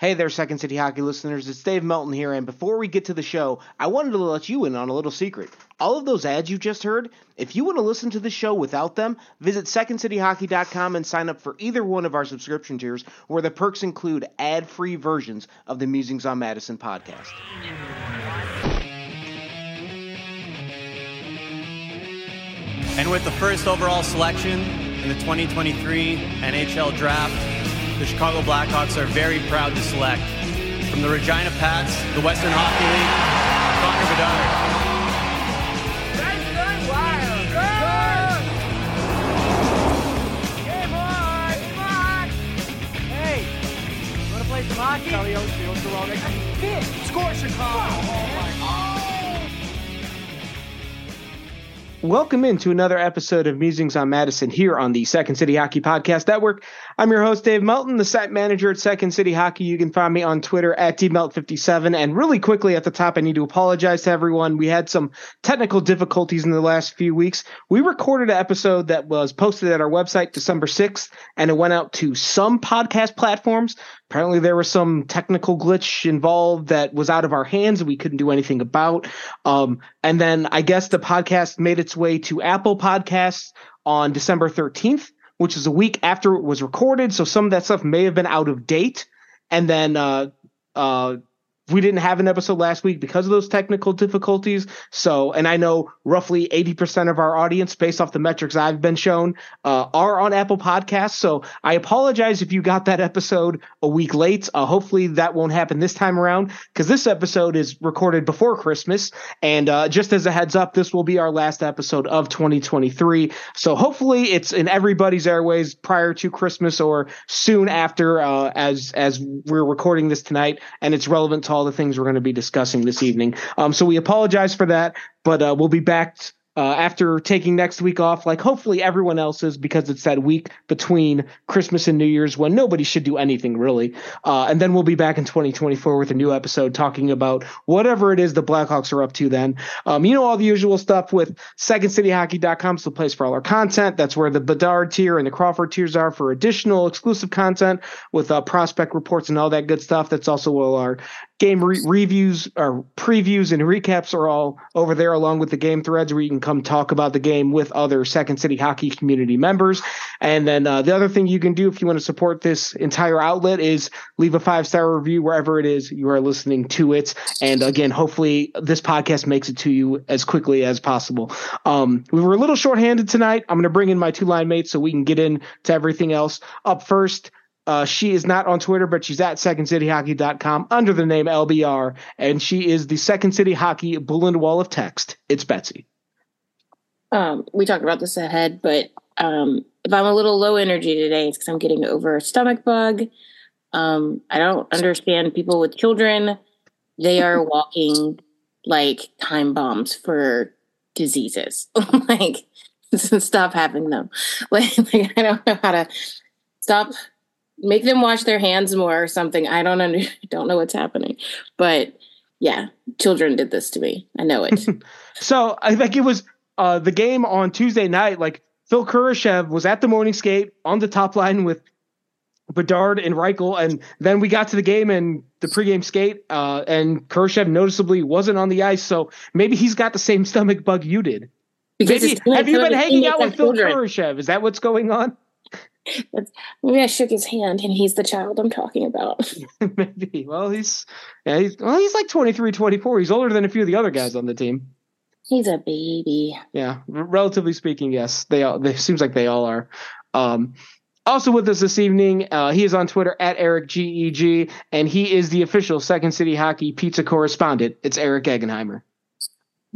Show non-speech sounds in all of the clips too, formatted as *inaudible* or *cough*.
Hey there, Second City Hockey listeners. It's Dave Melton here, and before we get to the show, I wanted to let you in on a little secret. All of those ads you just heard, if you want to listen to the show without them, visit SecondCityHockey.com and sign up for either one of our subscription tiers, where the perks include ad free versions of the Musings on Madison podcast. And with the first overall selection in the 2023 NHL Draft, the Chicago Blackhawks are very proud to select from the Regina Pats, the Western Hockey League, Connor Bedard. Hockey. Caliocio, Soroka. Score Chicago. Welcome into another episode of Musings on Madison here on the Second City Hockey Podcast Network. I'm your host, Dave Melton, the site manager at Second City Hockey. You can find me on Twitter at dmelt57. And really quickly at the top, I need to apologize to everyone. We had some technical difficulties in the last few weeks. We recorded an episode that was posted at our website December 6th, and it went out to some podcast platforms. Apparently, there was some technical glitch involved that was out of our hands and we couldn't do anything about. Um, and then I guess the podcast made its way to Apple Podcasts on December 13th, which is a week after it was recorded. So some of that stuff may have been out of date. And then uh, uh, we didn't have an episode last week because of those technical difficulties. So, and I know roughly 80% of our audience, based off the metrics I've been shown, uh, are on Apple Podcasts. So I apologize if you got that episode a week late. Uh, hopefully that won't happen this time around because this episode is recorded before Christmas. And uh, just as a heads up, this will be our last episode of 2023. So hopefully it's in everybody's airways prior to Christmas or soon after uh, as, as we're recording this tonight and it's relevant to all the things we're going to be discussing this evening. Um, so we apologize for that, but uh, we'll be back uh, after taking next week off, like hopefully everyone else is, because it's that week between Christmas and New Year's when nobody should do anything really. Uh, and then we'll be back in 2024 with a new episode talking about whatever it is the Blackhawks are up to then. Um, you know, all the usual stuff with secondcityhockey.com is the place for all our content. That's where the Bedard tier and the Crawford tiers are for additional exclusive content with uh, prospect reports and all that good stuff. That's also where our game re- reviews or previews and recaps are all over there along with the game threads where you can come talk about the game with other second city hockey community members. And then uh, the other thing you can do if you want to support this entire outlet is leave a five star review wherever it is you are listening to it. And again hopefully this podcast makes it to you as quickly as possible. Um, we were a little shorthanded tonight. I'm going to bring in my two line mates so we can get into everything else. Up first uh, she is not on Twitter, but she's at secondcityhockey.com under the name LBR, and she is the Second City Hockey Bulletin Wall of Text. It's Betsy. Um, we talked about this ahead, but um, if I'm a little low energy today, it's because I'm getting over a stomach bug. Um, I don't understand people with children. They are *laughs* walking like time bombs for diseases. *laughs* like, *laughs* stop having them. Like, like, I don't know how to stop make them wash their hands more or something. I don't under, *laughs* don't know what's happening, but yeah, children did this to me. I know it. *laughs* so I think it was uh, the game on Tuesday night. Like Phil Kurashev was at the morning skate on the top line with Bedard and Reichel, and then we got to the game and the pregame skate, uh, and Kurashev noticeably wasn't on the ice. So maybe he's got the same stomach bug you did. Maybe, have you been hanging out with Phil Kurashev? Is that what's going on? Maybe I shook his hand and he's the child I'm talking about. *laughs* *laughs* maybe. Well, he's yeah, he's well, he's like 23, 24. He's older than a few of the other guys on the team. He's a baby. Yeah, relatively speaking, yes. They all they seems like they all are. Um also with us this evening, uh, he is on Twitter at Eric GEG, and he is the official Second City Hockey pizza correspondent. It's Eric Eggenheimer.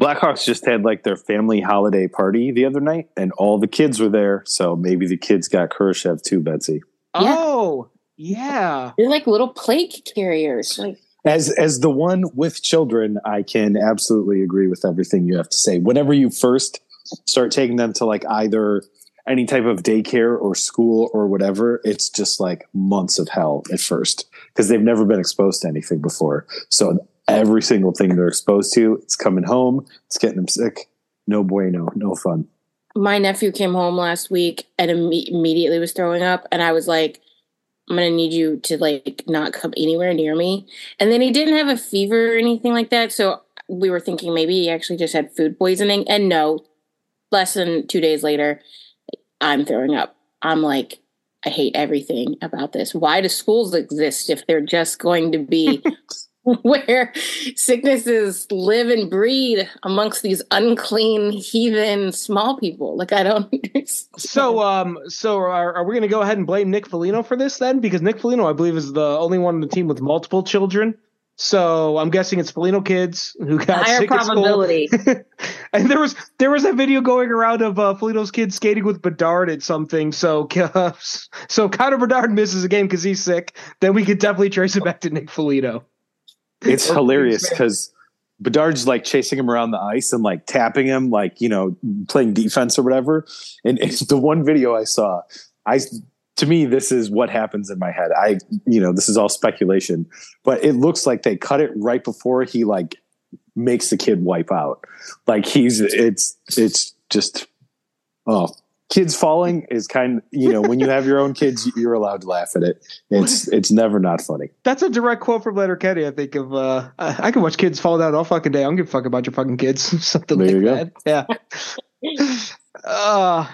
Blackhawks just had like their family holiday party the other night, and all the kids were there. So maybe the kids got Kurashev too, Betsy. Oh, yeah. They're like little plate carriers. Like as as the one with children, I can absolutely agree with everything you have to say. Whenever you first start taking them to like either any type of daycare or school or whatever, it's just like months of hell at first because they've never been exposed to anything before. So every single thing they're exposed to, it's coming home, it's getting them sick. No bueno, no fun. My nephew came home last week and Im- immediately was throwing up, and I was like, I'm gonna need you to like not come anywhere near me. And then he didn't have a fever or anything like that. So we were thinking maybe he actually just had food poisoning. And no, less than two days later, I'm throwing up. I'm like, I hate everything about this. Why do schools exist if they're just going to be *laughs* *laughs* where sicknesses live and breed amongst these unclean heathen small people? Like I don't *laughs* understand. So, um, so are, are we going to go ahead and blame Nick Foligno for this then? Because Nick Foligno, I believe, is the only one on the team with multiple children. So I'm guessing it's Foligno kids who got higher sick probability. At school. *laughs* and there was there was a video going around of uh, Foligno's kids skating with Bedard at something. So uh, so Connor Bedard misses a game because he's sick. Then we could definitely trace it back to Nick Foligno. It's hilarious because Bedard's like chasing him around the ice and like tapping him, like you know, playing defense or whatever. And it's *laughs* the one video I saw. I to me, this is what happens in my head. I, you know, this is all speculation, but it looks like they cut it right before he like makes the kid wipe out. Like he's, it's, it's just, oh, kids falling is kind of, you know, when you have your own kids, you're allowed to laugh at it. It's, it's never not funny. That's a direct quote from Letterkenny. I think of, uh, I, I can watch kids fall down all fucking day. I don't give a fuck about your fucking kids. *laughs* Something There you like that. Yeah. *laughs* uh,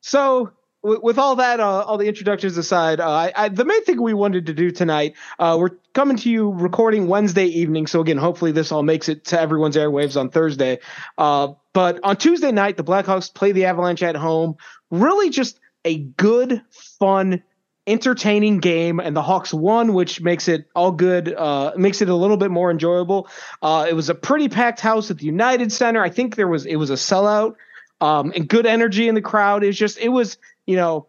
so, with all that, uh, all the introductions aside, uh, I, I, the main thing we wanted to do tonight, uh, we're coming to you recording Wednesday evening. So again, hopefully this all makes it to everyone's airwaves on Thursday. But on Tuesday night, the Blackhawks play the Avalanche at home. Really, just a good, fun, entertaining game, and the Hawks won, which makes it all good. Uh, makes it a little bit more enjoyable. Uh, it was a pretty packed house at the United Center. I think there was it was a sellout. Um, and good energy in the crowd. It's just it was you know,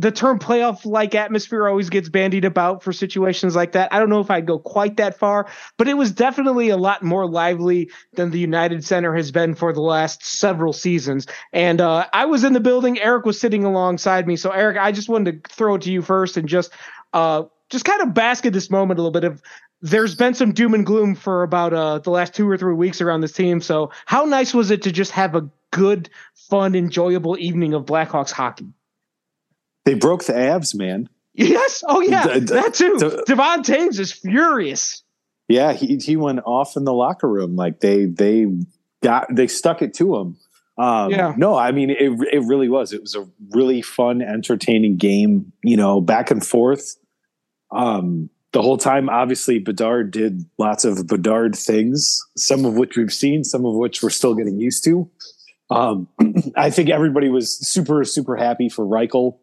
the term playoff like atmosphere always gets bandied about for situations like that. I don't know if I'd go quite that far, but it was definitely a lot more lively than the United Center has been for the last several seasons. And uh, I was in the building. Eric was sitting alongside me. So, Eric, I just wanted to throw it to you first and just uh, just kind of bask at this moment a little bit of there's been some doom and gloom for about uh, the last two or three weeks around this team. So, how nice was it to just have a good, fun, enjoyable evening of Blackhawks hockey? They broke the abs, man. Yes. Oh, yeah. That too. Devon Toews is furious. Yeah, he he went off in the locker room. Like they they got they stuck it to him. Um, Yeah. No, I mean it. It really was. It was a really fun, entertaining game. You know, back and forth. Um, the whole time, obviously, Bedard did lots of Bedard things. Some of which we've seen, some of which we're still getting used to. Um, *clears throat* I think everybody was super super happy for Reichel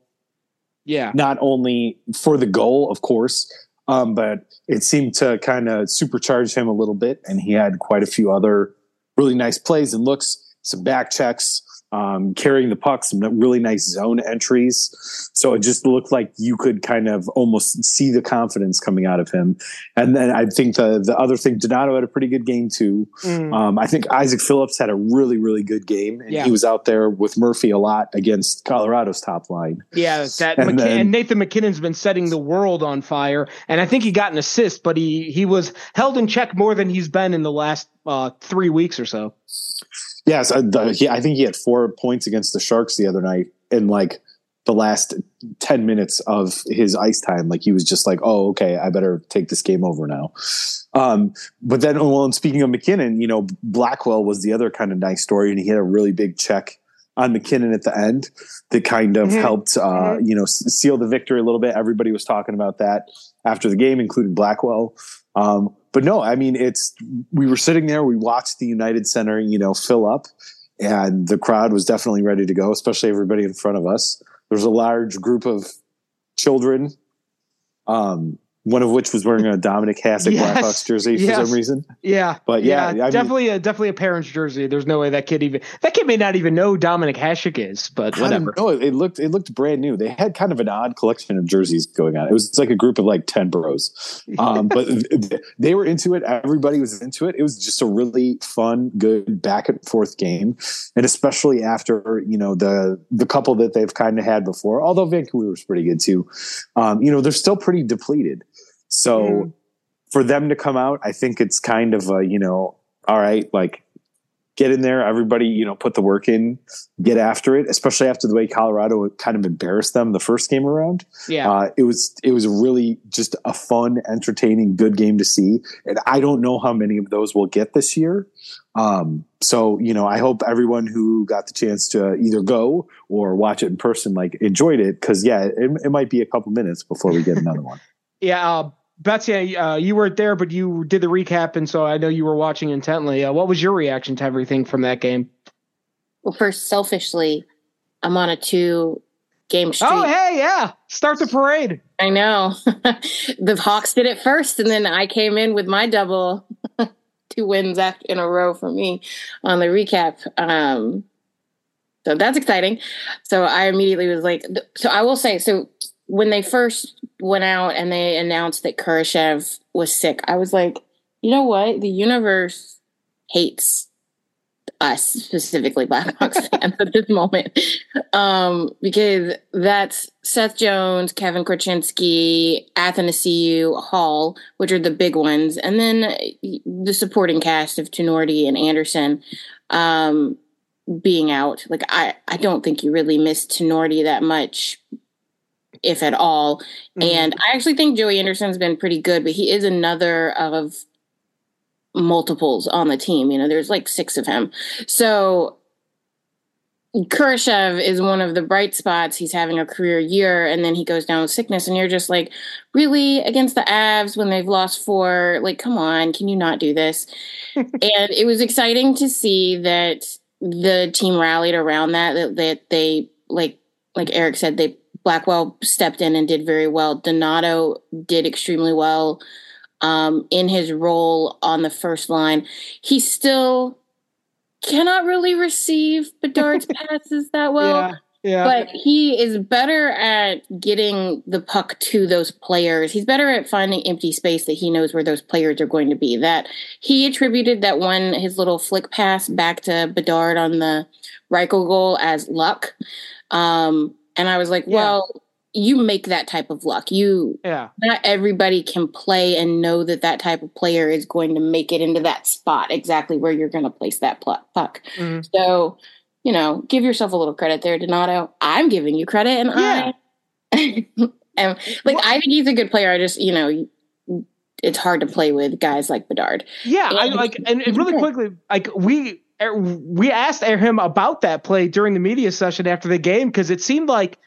Yeah. not only for the goal, of course, um, but it seemed to kind of supercharge him a little bit. And he had quite a few other really nice plays and looks, some back checks, um, carrying the puck, some really nice zone entries. So it just looked like you could kind of almost see the confidence coming out of him. And then I think the the other thing, Donato had a pretty good game too. Mm. Um, I think Isaac Phillips had a really, really good game. And Yeah. he was out there with Murphy a lot against Colorado's top line. Yeah, that And McK- then- and Nathan MacKinnon's been setting the world on fire, and I think he got an assist, but he he was held in check more than he's been in the last uh, three weeks or so. Yes, I, the, he, I think he had four points against the Sharks the other night in like the last 10 minutes of his ice time. Like he was just like, oh, okay, I better take this game over now. Um, but then, well, and speaking of MacKinnon, you know, Blackwell was the other kind of nice story, and he had a really big check on MacKinnon at the end that kind of Mhm. helped, uh, you know, s- seal the victory a little bit. Everybody was talking about that after the game, including Blackwell. Um, but no, I mean, it's we were sitting there, we watched the United Center, you know, fill up, and the crowd was definitely ready to go, especially everybody in front of us. There's a large group of children, um, one of which was wearing a Dominik Hasek *laughs* Yes. Blackhawks jersey for some reason. Yeah, But yeah, mean- definitely a definitely a parent's jersey. There's no way that kid even that kid may not even know Dominik Hasek is, but whatever. No, it looked it looked brand new. They had kind of an odd collection of jerseys going on. It was like a group of like ten bros, *laughs* um, but they were into it. Everybody was into it. It was just a really fun, good back and forth game, and especially after you know the the couple that they've kind of had before. Although Vancouver was pretty good too. Um, you know they're still pretty depleted, so. Mm. For them to come out, I think it's kind of a, you know, all right, like get in there. Everybody, you know, put the work in, get after it. Especially after the way Colorado kind of embarrassed them the first game around. Yeah, uh, it was it was really just a fun, entertaining, good game to see. And I don't know how many of those we'll get this year. Um, so you know, I hope everyone who got the chance to either go or watch it in person like enjoyed it because yeah, it, it, might be a couple minutes before we get another *laughs* one. Yeah, uh, Betsy, uh, you weren't there, but you did the recap, and so I know you were watching intently. Uh, what was your reaction to everything from that game? Well, first, selfishly, I'm on a two game streak. Oh, hey, yeah, start the parade. I know. *laughs* the Hawks did it first, and then I came in with my double, *laughs* two wins after, in a row for me on the recap. Um, so that's exciting. So I immediately was like, so I will say, so when they first went out and they announced that Kurashev was sick, I was like, you know what? The universe hates us, specifically Blackhawks *laughs* fans at this moment. Um, because that's Seth Jones, Kevin Korchinski, Athanasiu, Hall, which are the big ones, and then the supporting cast of Tinordi and Anderson. Um, being out, like I, I don't think you really miss Tinordi that much if at all. Mm-hmm. And I actually think Joey Anderson's been pretty good, but he is another of multiples on the team. You know, there's like six of him. So Kurashev is one of the bright spots. He's having a career year, and then he goes down with sickness, and you're just like, really against the Avs when they've lost four? Like, come on, can you not do this? *laughs* and it was exciting to see that the team rallied around that. That, that they like, like Eric said, they Blackwell stepped in and did very well. Donato did extremely well um, in his role on the first line. He still cannot really receive Bedard's *laughs* passes that well. Yeah. Yeah. But he is better at getting the puck to those players. He's better at finding empty space that he knows where those players are going to be. That he attributed that one his little flick pass back to Bedard on the Reichel goal as luck. Um, and I was like, well, yeah. you make that type of luck. You, yeah. not everybody can play and know that that type of player is going to make it into that spot exactly where you're going to place that puck. Mm-hmm. So, you know, give yourself a little credit there, Donato. I'm giving you credit, and yeah. *laughs* I, and like, well, I think he's a good player. I just, you know, it's hard to play with guys like Bedard. Yeah, and, I like, and really *laughs* quickly, like we we asked him about that play during the media session after the game because it seemed like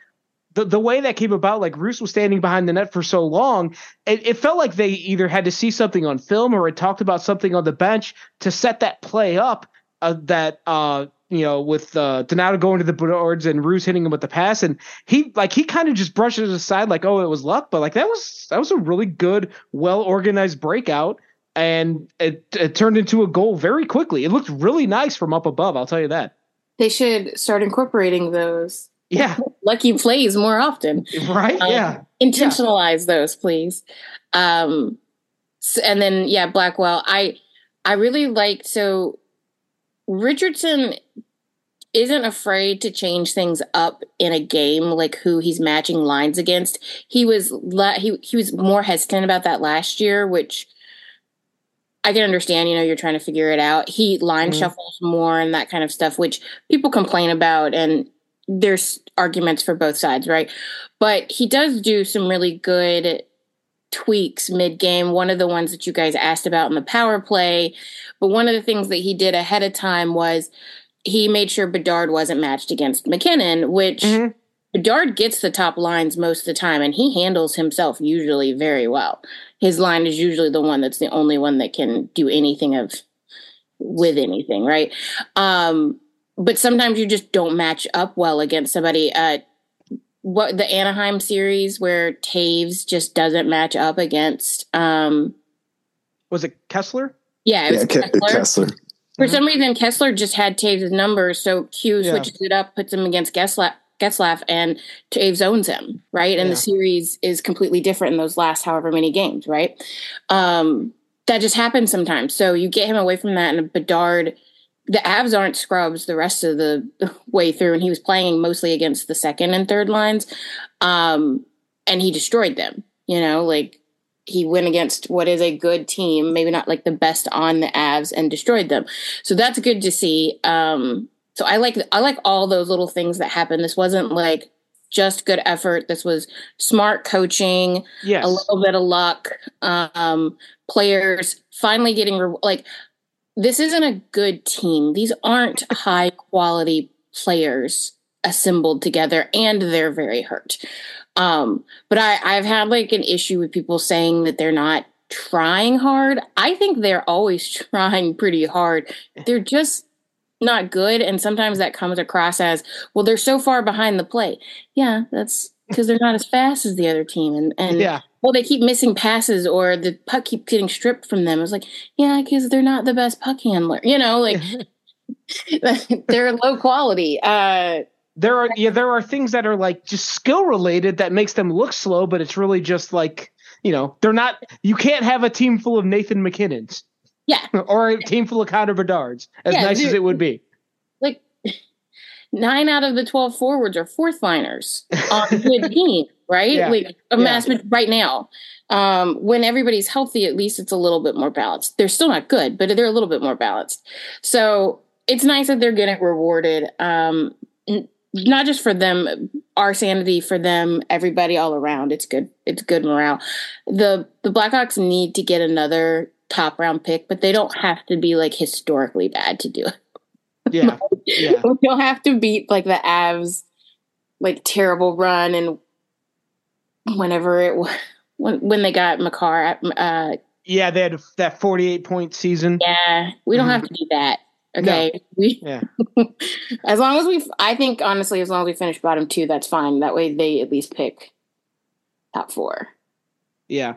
the, the way that came about, like Roos was standing behind the net for so long, it, it, felt like they either had to see something on film or had talked about something on the bench to set that play up. Uh, that uh, you know, with uh, Donato going to the boards and Roos hitting him with the pass, and he like he kind of just brushes it aside, like, oh, it was luck, but like that was that was a really good, well organized breakout and it, it turned into a goal very quickly. It looked really nice from up above. I'll tell you that. They should start incorporating those. Yeah, *laughs* lucky plays more often. Right? Um, yeah. Intentionalize yeah. those, please. Um, so, and then yeah, Blackwell. I I really liked so Richardson isn't afraid to change things up in a game like who he's matching lines against. He was he he was more hesitant about that last year, which I can understand, you know, you're trying to figure it out. He line mm shuffles more and that kind of stuff, which people complain about, and there's arguments for both sides, right? But he does do some really good tweaks mid game. One of the ones that you guys asked about in the power play, but one of the things that he did ahead of time was he made sure Bedard wasn't matched against MacKinnon, which mm-hmm. Bedard gets the top lines most of the time, and he handles himself usually very well his line is usually the one that's the only one that can do anything of with anything, right? Um, but sometimes you just don't match up well against somebody. Uh, what the Anaheim series where Toews just doesn't match up against. Um, was it Kesler? Yeah, it was yeah, Kesler. Kesler. For mm-hmm. some reason, Kesler just had Toews' number, so Q switches yeah. it up, puts him against Getzlaf, Getzlaf and Toews owns him, right? And yeah. the series is completely different in those last however many games, right? Um, that just happens sometimes. So you get him away from that, and Bedard, the Avs aren't scrubs the rest of the *laughs* way through, and he was playing mostly against the second and third lines, um, and he destroyed them. You know, like he went against what is a good team, maybe not like the best on the Avs, and destroyed them. So that's good to see. Um, so I like I like all those little things that happened. This wasn't like just good effort. This was smart coaching, yes. a little bit of luck, um, players finally getting re- like this isn't a good team. These aren't *laughs* high quality players assembled together, and they're very hurt. Um, but I, I've had like an issue with people saying that they're not trying hard. I think they're always *laughs* trying pretty hard. They're just not good. And sometimes that comes across as, well, they're so far behind the play. Yeah, that's because they're not as fast as the other team. And, and Yeah. well, they keep missing passes or the puck keep getting stripped from them. It's like, yeah, because they're not the best puck handler. You know, like *laughs* *laughs* they're low quality. Uh, there are yeah there are things that are like just skill related that makes them look slow but it's really just like you know they're not you can't have a team full of nathan mackinnons yeah, *laughs* or a team full of connor bedards as Yeah, nice as it would be like *laughs* nine out of the 12 forwards are fourth liners on a good *laughs* team, right? Yeah. Like a Yeah. right now. Um, when everybody's healthy, at least it's a little bit more balanced. They're still not good, but they're a little bit more balanced. So it's nice that they're getting rewarded. Um, not just for them, our sanity for them, everybody all around. It's good. It's good morale. The the Blackhawks need to get another top round pick, but they don't have to be like historically bad to do it. yeah *laughs* yeah. We don't have to beat like the Avs like terrible run and whenever it wa- when when they got Makar uh yeah they had that 48 point season. Yeah we don't have to do that okay? We yeah. *laughs* As long as we I think honestly as long as we finish bottom two that's fine. That way they at least pick top four. Yeah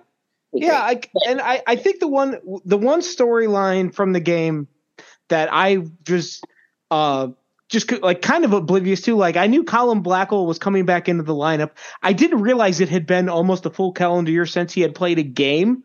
Yeah. I, and I, I think the one the one storyline from the game that I just uh just like kind of oblivious to like I knew Colin Blackwell was coming back into the lineup. I didn't realize it had been almost a full calendar year since he had played a game.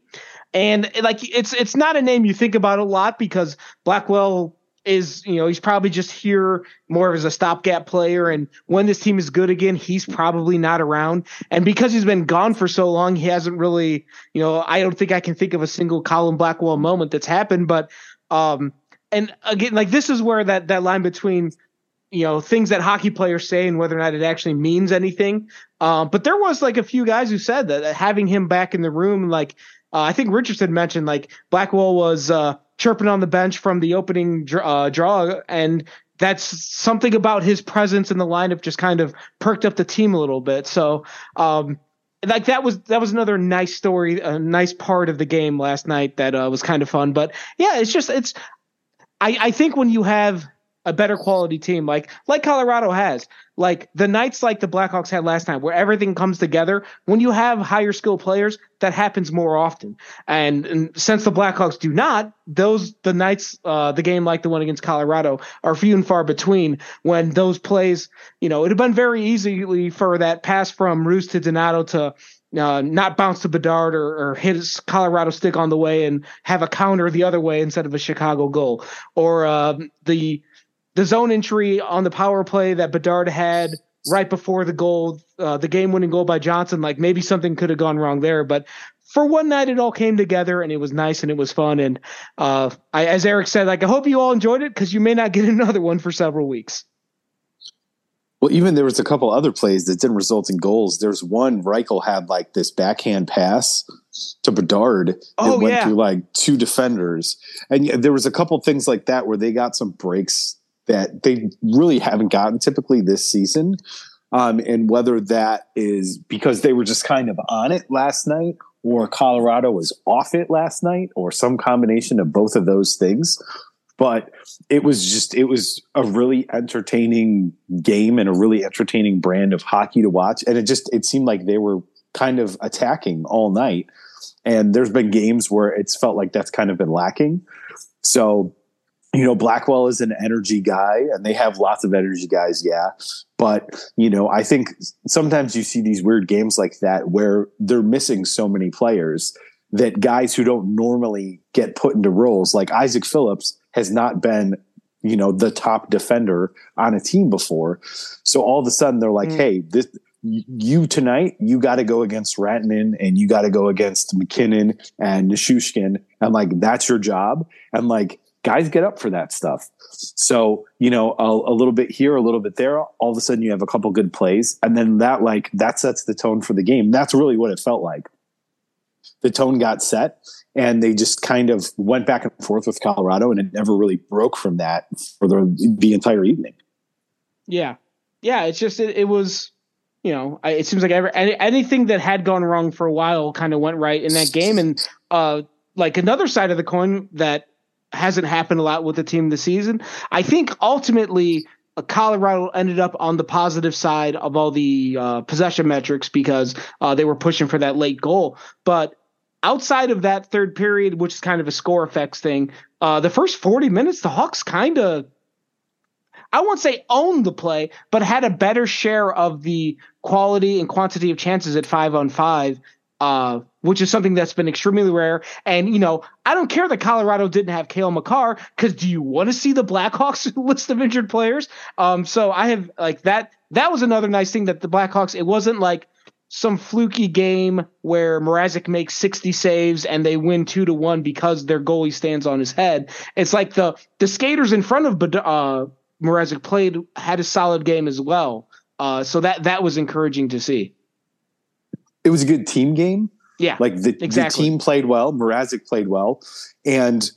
And like it's it's not a name you think about a lot because Blackwell is you know he's probably just here more as a stopgap player. And when this team is good again he's probably not around. And because he's been gone for so long he hasn't really you know I don't think I can think of a single Colin Blackwell moment that's happened. But um and again like this is where that that line between you know things that hockey players say and whether or not it actually means anything. Um but there was like a few guys who said that, that having him back in the room like uh, I think Richardson mentioned like Blackwell was uh, chirping on the bench from the opening uh, draw, and that's something about his presence in the lineup just kind of perked up the team a little bit. So, um, like that was that was another nice story, a nice part of the game last night that uh, was kind of fun. But yeah, it's just it's. I I think when you have a better quality team like like Colorado has, like the nights like the Blackhawks had last night, where everything comes together. When you have higher skill players, that happens more often. And, and since the Blackhawks do not, those the nights, uh, the game like the one against Colorado are few and far between. When those plays, you know, it'd have been very easily for that pass from Roos to Donato to. Uh, not bounce to Bedard or, or hit his Colorado stick on the way and have a counter the other way instead of a Chicago goal, or um, the the zone entry on the power play that Bedard had right before the goal, uh, the game winning goal by Johnson, like maybe something could have gone wrong there. But for one night, it all came together and it was nice and it was fun. And uh, I, as Eric said, like I hope you all enjoyed it because you may not get *laughs* another one for several weeks. Well, even there was a couple other plays that didn't result in goals. There's one Reichel had like this backhand pass to Bedard that Oh, went yeah. through like two defenders, and there was a couple things like that where they got some breaks that they really haven't gotten typically this season. Um, and whether that is because they were just kind of on it last night, or Colorado was off it last night, or some combination of both of those things. But it was just it was a really entertaining game and a really entertaining brand of hockey to watch and it just it seemed like they were kind of attacking all night and there's been games where it's felt like that's kind of been lacking so you know blackwell is an energy guy and they have lots of energy guys yeah but you know i think sometimes you see these weird games like that where they're missing so many players that guys who don't normally get put into roles like isaac phillips has not been you know the top defender on a team before so all of a sudden they're like Mm. hey this you tonight, you got to go against Rantanen and you got to go against MacKinnon and Nichushkin. And like, that's your job. And like, guys get up for that stuff. So, you know, a, a, little bit here, a little bit there, all of a sudden you have a couple good plays. And then that, like, that sets the tone for the game. That's really what it felt like. The tone got set and they just kind of went back and forth with Colorado and it never really broke from that for the, the entire evening. Yeah. Yeah. It's just, it, it was, you know, it seems like every, anything that had gone wrong for a while kind of went right in that game. And, uh, like another side of the coin that hasn't happened a lot with the team this season. I think ultimately uh, Colorado ended up on the positive side of all the uh, possession metrics because uh, they were pushing for that late goal. But outside of that third period, which is kind of a score effects thing, uh, the first 40 minutes, the Hawks kind of, I won't say owned the play, but had a better share of the quality and quantity of chances at five on five uh, which is something that's been extremely rare. And, you know, I don't care that Colorado didn't have Cale Makar because do you want to see the Blackhawks *laughs* list of injured players? Um, so I have like that. That was another nice thing that the Blackhawks, it wasn't like some fluky game where Mrazek makes 60 saves and they win two to one because their goalie stands on his head. It's like the, the skaters in front of, uh, Mrazek played, had a solid game as well. Uh, so that, that was encouraging to see it was a good team game. Yeah, like the, exactly. the team played well. Mrazek played well, and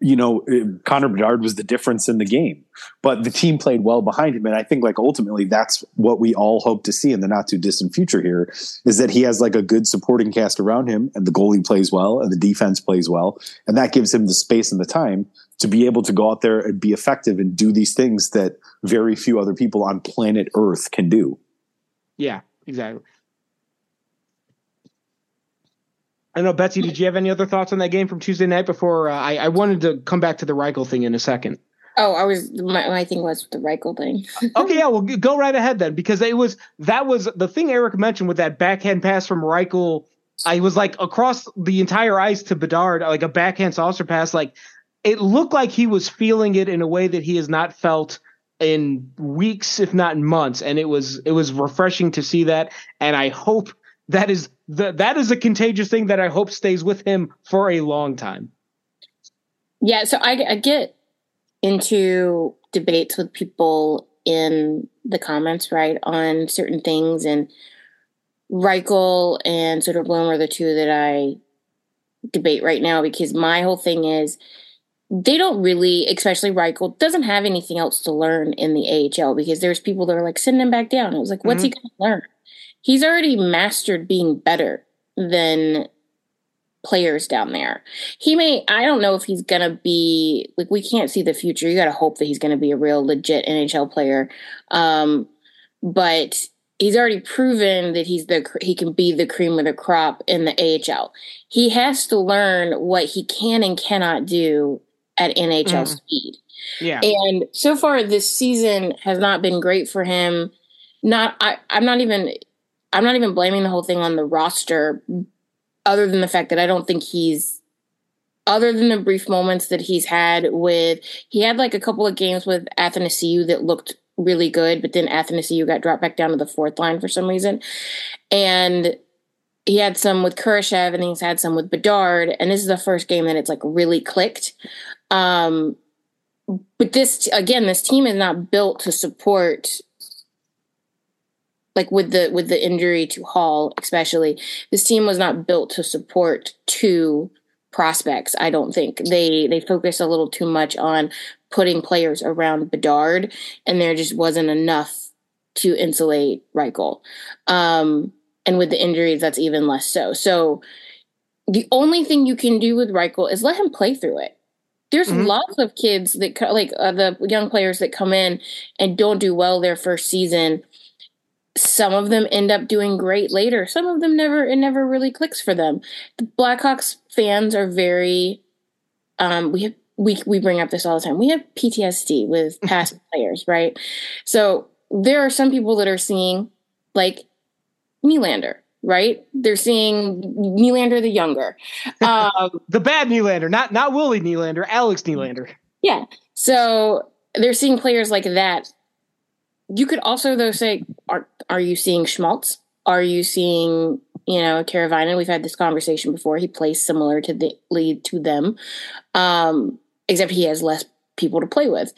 you know Connor Bedard was the difference in the game. But the team played well behind him, and I think like ultimately that's what we all hope to see in the not too distant future. Here is that he has like a good supporting cast around him, and the goalie plays well, and the defense plays well, and that gives him the space and the time to be able to go out there and be effective and do these things that very few other people on planet Earth can do. Yeah, exactly. I know, Betsy. Did you have any other thoughts on that game from Tuesday night? Before uh, I, I wanted to come back to the Reichel thing in a second. Oh, I was my, my thing was the Reichel thing. *laughs* okay, yeah, well, go right ahead then, because it was that was the thing Eric mentioned with that backhand pass from Reichel. I was like across the entire ice to Bedard, like a backhand saucer pass. Like it looked like he was feeling it in a way that he has not felt in weeks, if not months, and it was it was refreshing to see that. And I hope that is the, that is a contagious thing that I hope stays with him for a long time. Yeah, so I, I get into debates with people in the comments, right, on certain things, and Reichel and Soderblom are the two that I debate right now because my whole thing is they don't really, especially Reichel, doesn't have anything else to learn in the AHL because there's people that are like sending him back down. I was like, what's mm-hmm. he going to learn? He's already mastered being better than players down there. He may I don't know if he's going to be like we can't see the future. You got to hope that he's going to be a real legit NHL player. Um but he's already proven that he's the he can be the cream of the crop in the AHL. He has to learn what he can and cannot do at NHL mm. speed. Yeah. And so far this season has not been great for him. Not I I'm not even I'm not even blaming the whole thing on the roster, other than the fact that I don't think he's, other than the brief moments that he's had with, he had like a couple of games with Athanasiu that looked really good, but then Athanasiu got dropped back down to the fourth line for some reason. And he had some with Kurashev and he's had some with Bedard. And this is the first game that it's like really clicked. Um, but this, again, this team is not built to support like with the with the injury to Hall, especially, this team was not built to support two prospects. I don't think they they focused a little too much on putting players around Bedard, and there just wasn't enough to insulate Reichel. Um, and with the injuries, that's even less so. So the only thing you can do with Reichel is let him play through it. There's mm-hmm. lots of kids that like uh, the young players that come in and don't do well their first season some of them end up doing great later. Some of them never it never really clicks for them. The Blackhawks fans are very um we have we we bring up this all the time. We have PTSD with *laughs* past players, right? So there are some people that are seeing like Nylander, right? They're seeing Nylander the younger. *laughs* Um, the bad Nylander, not not Willie Nylander, Alex Nylander. Yeah. So they're seeing players like that you could also though say, are are you seeing Schmaltz? Are you seeing you know Teravainen? We've had this conversation before. He plays similar to the lead to them, um, except he has less people to play with.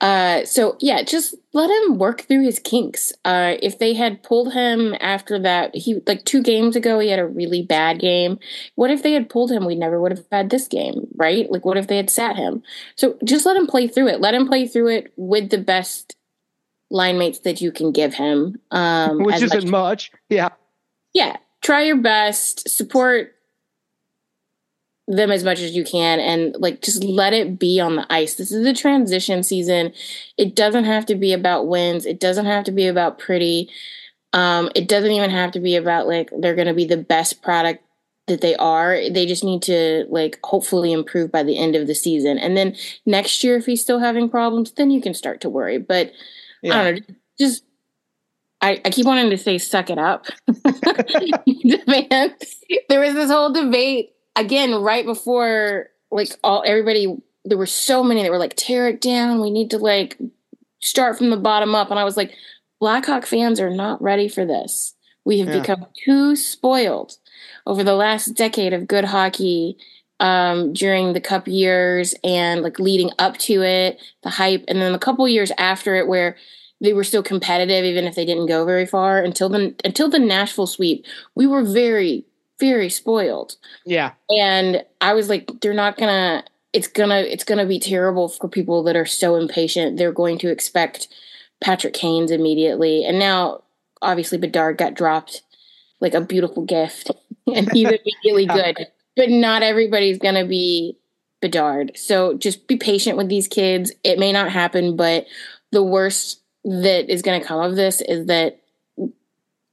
Uh, so yeah, just let him work through his kinks. Uh, if they had pulled him after that, he like two games ago he had a really bad game. What if they had pulled him? We never would have had this game, right? Like what if they had sat him? So just let him play through it. Let him play through it with the best line mates that you can give him. Um, *laughs* Which isn't much. much. Yeah. Yeah. Try your best. Support them as much as you can and like just let it be on the ice. This is a transition season. It doesn't have to be about wins. It doesn't have to be about pretty. Um, it doesn't even have to be about like they're going to be the best product that they are. They just need to like hopefully improve by the end of the season. And then next year, if he's still having problems, then you can start to worry. But yeah. I don't know, just I, I, keep wanting to say suck it up. *laughs* There was this whole debate again, right before like all everybody, there were so many that were like, tear it down. We need to like start from the bottom up. And I was like, Blackhawk fans are not ready for this. We have yeah. become too spoiled over the last decade of good hockey um, during the cup years and like leading up to it, the hype, and then a couple years after it where they were still competitive even if they didn't go very far until the until the Nashville sweep. We were very very spoiled. Yeah. And I was like, they're not gonna it's gonna it's gonna be terrible for people that are so impatient. They're going to expect Patrick Kane's immediately. And now obviously Bedard got dropped like a beautiful gift *laughs* and he's *laughs* immediately good. But not everybody's gonna be Bedard. So just be patient with these kids. It may not happen, but the worst that is going to come of this is that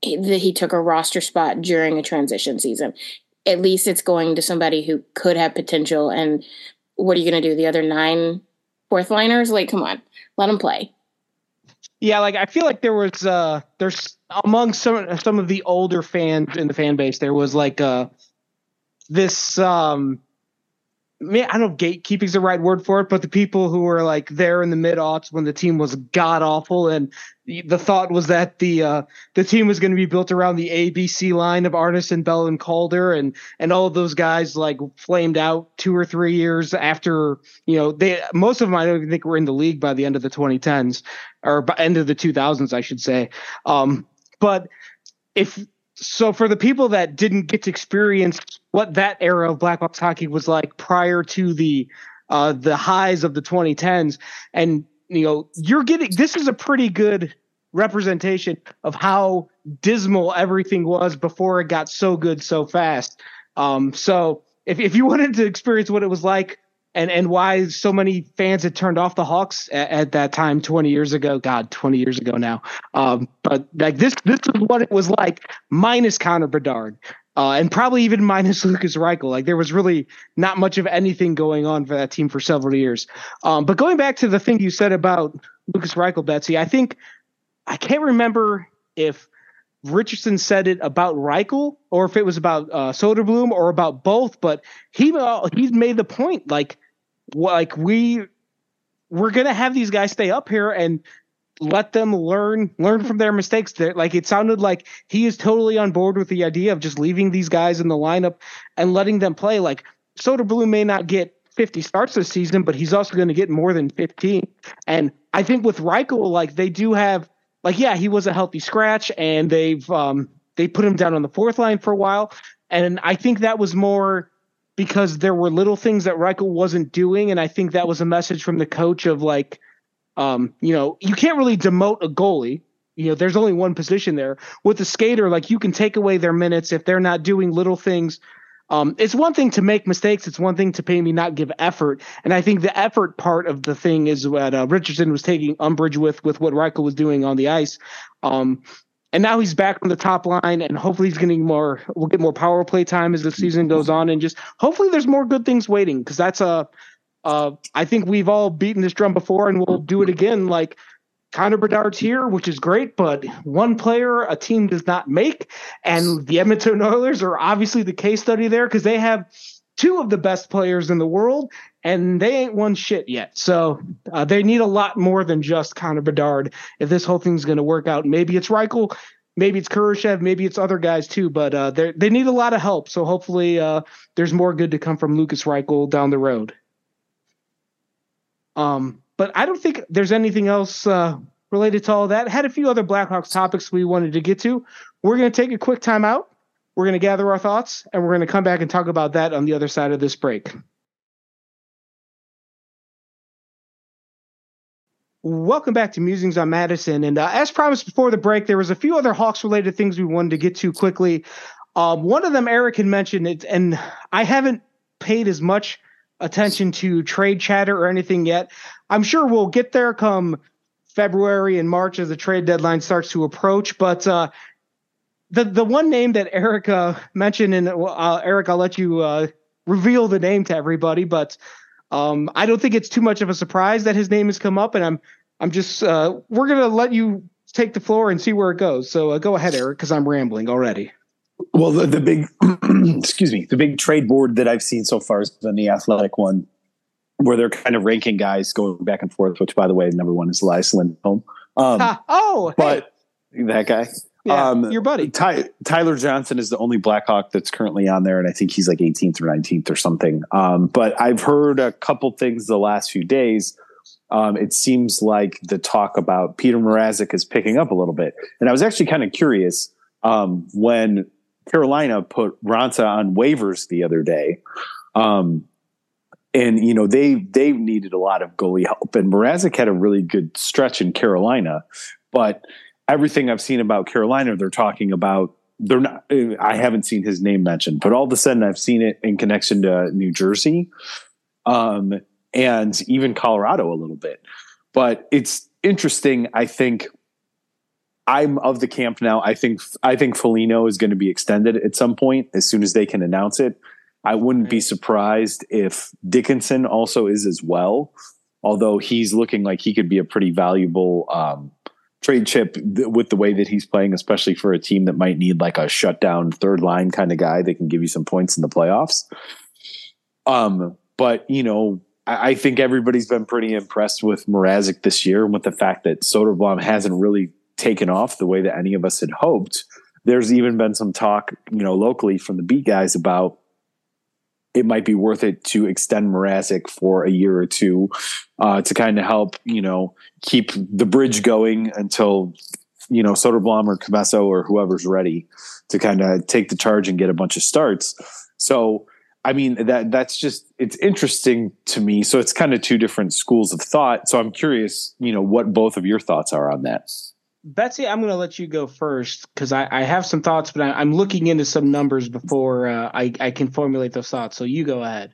that he took a roster spot during a transition season. At least it's going to somebody who could have potential. And what are you going to do? The other nine fourth liners? Like, come on, let them play. Yeah, like I feel like there was uh there's among some some of the older fans in the fan base there was like uh this um I don't know gatekeeping is the right word for it, but the people who were like there in the mid aughts when the team was god awful, and the thought was that the uh, the team was going to be built around the ABC line of Arnason, Bell, and Calder, and and all of those guys like flamed out two or three years after you know they most of them I don't even think were in the league by the end of the 2010s or by end of the 2000s I should say, um, but if so for the people that didn't get to experience what that era of Blackhawks hockey was like prior to the uh, the highs of the 2010s, and you know you're getting this is a pretty good representation of how dismal everything was before it got so good so fast. Um, so if if you *laughs* wanted to experience what it was like and and why so many fans had turned off the Hawks at, at, that time 20 years ago. God, 20 years ago now. Um, but like this, this is what it was like minus Connor Bedard. Uh, and probably even minus *laughs* Lukas Reichel. Like there was really not much of anything going on for that team for several years. Um, but going back to the thing you said about Lukas Reichel, Betsy, I think I can't remember if Richardson said it about Reichel or if it was about uh, Soderblom or about both, but he uh, he made the point like like we we're gonna have these guys stay up here and let them learn learn from their mistakes. Like it sounded like he is totally on board with the idea of just leaving these guys in the lineup and letting them play. Like Soderblom may not get 50 starts this season, but he's also going to get more than 15. And I think with Reichel, like they do have like yeah, he was a healthy scratch, and they've um they put him down on the fourth line for a while, and I think that was more because there were little things that Reichel wasn't doing, and I think that was a message from the coach of like, um, you know, you can't really demote a goalie. You know, there's only one position there. With a skater, like you can take away their minutes if they're not doing little things. Um, it's one thing to make mistakes. It's one thing to maybe not give effort. And I think the effort part of the thing is what uh, Richardson was taking umbrage with, with what Reichel was doing on the ice. Um, and now he's back on the top line, and hopefully he's getting more. We'll get more power play time as the season goes on, and just hopefully there's more good things waiting because that's a. Uh, I think we've all beaten this drum before, and we'll do it again. Like Connor Bedard's here, which is great, but one player a team does not make, and the Edmonton Oilers are obviously the case study there because they have two of the best players in the world, and they ain't won shit yet. So uh, they need a lot more than just Connor Bedard if this whole thing's going to work out. Maybe it's Reichel, maybe it's Kurashev, maybe it's other guys too, but uh, they need a lot of help. So hopefully uh, there's more good to come from Lukas Reichel down the road. Um, but I don't think there's anything else uh, related to all that. Had a few other Blackhawks topics we wanted to get to. We're going to take a quick time out. We're going to gather our thoughts, and we're going to come back and talk about that on the other side of this break. Welcome back to Musings on Madison. And uh, as promised before the break, there was a few other Hawks related things we wanted to get to quickly. Um, one of them, Eric had mentioned it, and I haven't paid as much attention to trade chatter or anything yet. I'm sure we'll get there come February and March as the trade deadline starts to approach. But uh, the the one name that Erica mentioned, and uh, Eric, I'll let you uh, reveal the name to everybody, but um, I don't think it's too much of a surprise that his name has come up, and I'm I'm just uh, we're gonna let you take the floor and see where it goes. So uh, go ahead, Eric, because I'm rambling already. Well, the, the big *clears throat* excuse me, the big trade board that I've seen so far has been the athletic one, where they're kind of ranking guys going back and forth. Which, by the way, number one is Elias Lindholm. Um, oh, but hey. that guy. Yeah, um, your buddy Ty, Tyler Johnson is the only Blackhawk that's currently on there, and I think he's like 18th or 19th or something. Um, but I've heard a couple things the last few days. Um, it seems like the talk about Petr Mrazek is picking up a little bit, and I was actually kind of curious um, when Carolina put Raanta on waivers the other day. Um, and you know they they needed a lot of goalie help, and Mrazek had a really good stretch in Carolina, but everything I've seen about Carolina, they're talking about they're not I haven't seen his name mentioned, but all of a sudden I've seen it in connection to New Jersey. Um, and even Colorado a little bit. But it's interesting, I think I'm of the camp now. I think I think Foligno is going to be extended at some point as soon as they can announce it. I wouldn't be surprised if Dickinson also is as well, although he's looking like he could be a pretty valuable um, trade chip th- with the way that he's playing, especially for a team that might need like a shutdown third line kind of guy that can give you some points in the playoffs. Um, but you know, I, I think everybody's been pretty impressed with Mrazek this year, and with the fact that Soderblom hasn't really taken off the way that any of us had hoped. There's even been some talk, you know, locally from the beat guys about it might be worth it to extend Mrazek for a year or two uh, to kind of help, you know, keep the bridge going until, you know, Soderblom or Commesso or whoever's ready to kind of take the charge and get a bunch of starts. So, I mean, that that's just it's interesting to me. So it's kind of two different schools of thought. So I'm curious, you know, what both of your thoughts are on that. Betsy, I'm going to let you go first because I, I, have some thoughts, but I, am looking into some numbers before uh, I, I can formulate those thoughts. So you go ahead.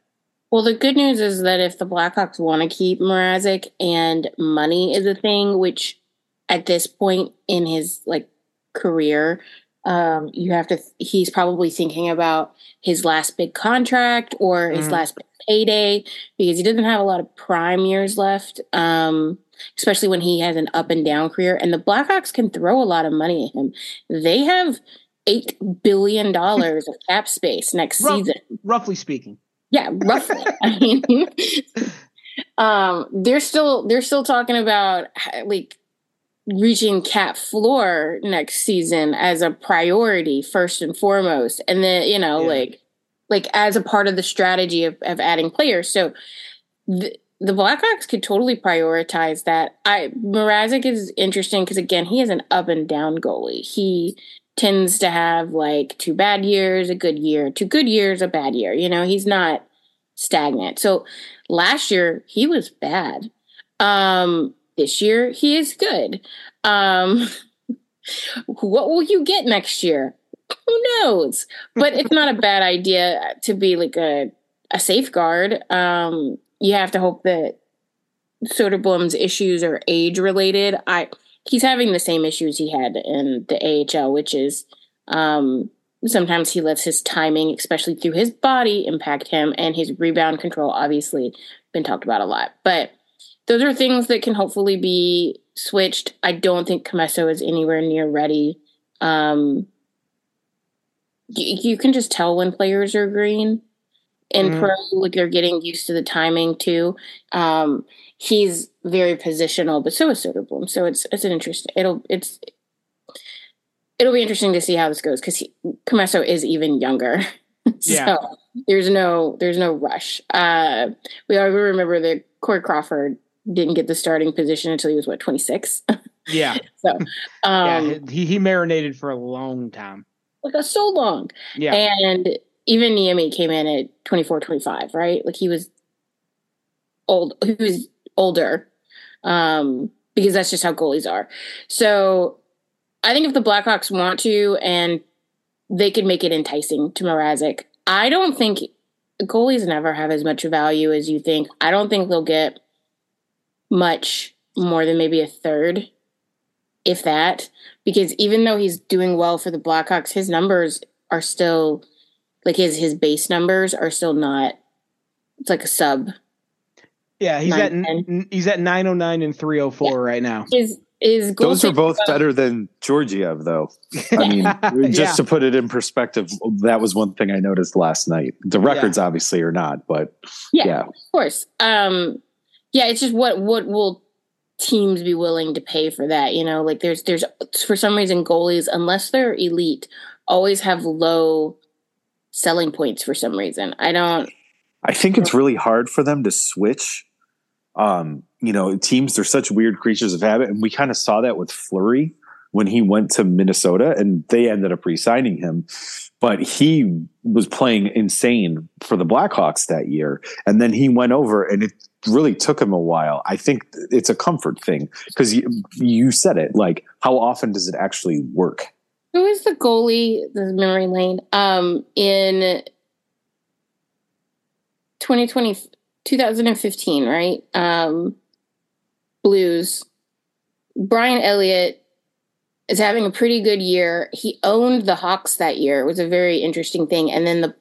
Well, the good news is that if the Blackhawks want to keep Mrazek and money is a thing, which at this point in his like career, um, you have to. He's probably thinking about his last big contract or his mm. last payday because he doesn't have a lot of prime years left. Um, especially when he has an up and down career. And the Blackhawks can throw a lot of money at him. They have eight billion dollars of cap space next Rough, season, roughly speaking. Yeah, roughly. *laughs* I mean, *laughs* um, they're still they're still talking about like reaching cap floor next season as a priority first and foremost, and then you know yeah. like like as a part of the strategy of, of adding players. So. Th- the Blackhawks could totally prioritize that. I Mrazek is interesting because again, he is an up and down goalie. He tends to have like two bad years, a good year, two good years, a bad year. You know, he's not stagnant. So last year he was bad. Um, this year he is good. Um, *laughs* what will you get next year? Who knows? But it's not a *laughs* bad idea to be like a a safeguard. Um, you have to hope that Soderblom's issues are age related. I he's having the same issues he had in the AHL, which is um, sometimes he lets his timing, especially through his body, impact him, and his rebound control obviously been talked about a lot. But those are things that can hopefully be switched. I don't think Commesso is anywhere near ready. Um, you, you can just tell when players are green. in Mhm. pro, like they're getting used to the timing too. Um, he's very positional, but so is Soderblom. So it's it's an interesting. It'll it's it'll be interesting to see how this goes because Commesso is even younger. *laughs* so Yeah. there's no there's no rush. Uh, we all remember that Corey Crawford didn't get the starting position until he was what 26. Yeah, *laughs* so *laughs* um, yeah. He he marinated for a long time. like that's so long. Yeah, And even Niemi came in at 24, 25, right? Like he was old, he was older, um, because that's just how goalies are. So I think if the Blackhawks want to and they could make it enticing to Mrazek, I don't think goalies never have as much value as you think. I don't think they'll get much more than maybe a third, if that, because even though he's doing well for the Blackhawks, his numbers are still like his his base numbers are still not. It's like a sub. yeah. He's at n- he's at nine oh nine and three oh four right now. His is goal Those are both better than Georgiev, though. I mean, *laughs* just Yeah. to put it in perspective, that was one thing I noticed last night. The records obviously are not, but Yeah. yeah. Of course. Um yeah, it's just what what will teams be willing to pay for that, you know? Like there's there's for some reason goalies unless they're elite always have low selling points for some reason. I don't I think it's really hard for them to switch. Um, you know, teams they're such weird creatures of habit, and we kind of saw that with Fleury when he went to Minnesota, and they ended up re-signing him. But he was playing insane for the Blackhawks that year, and then he went over, and it really took him a while. I think it's a comfort thing because you, you said it. Like, how often does it actually work? who is the goalie, the memory lane, um, in 2020, 2015, right? Um, Blues. Brian Elliott is having a pretty good year. He owned the Hawks that year. It was a very interesting thing. And then the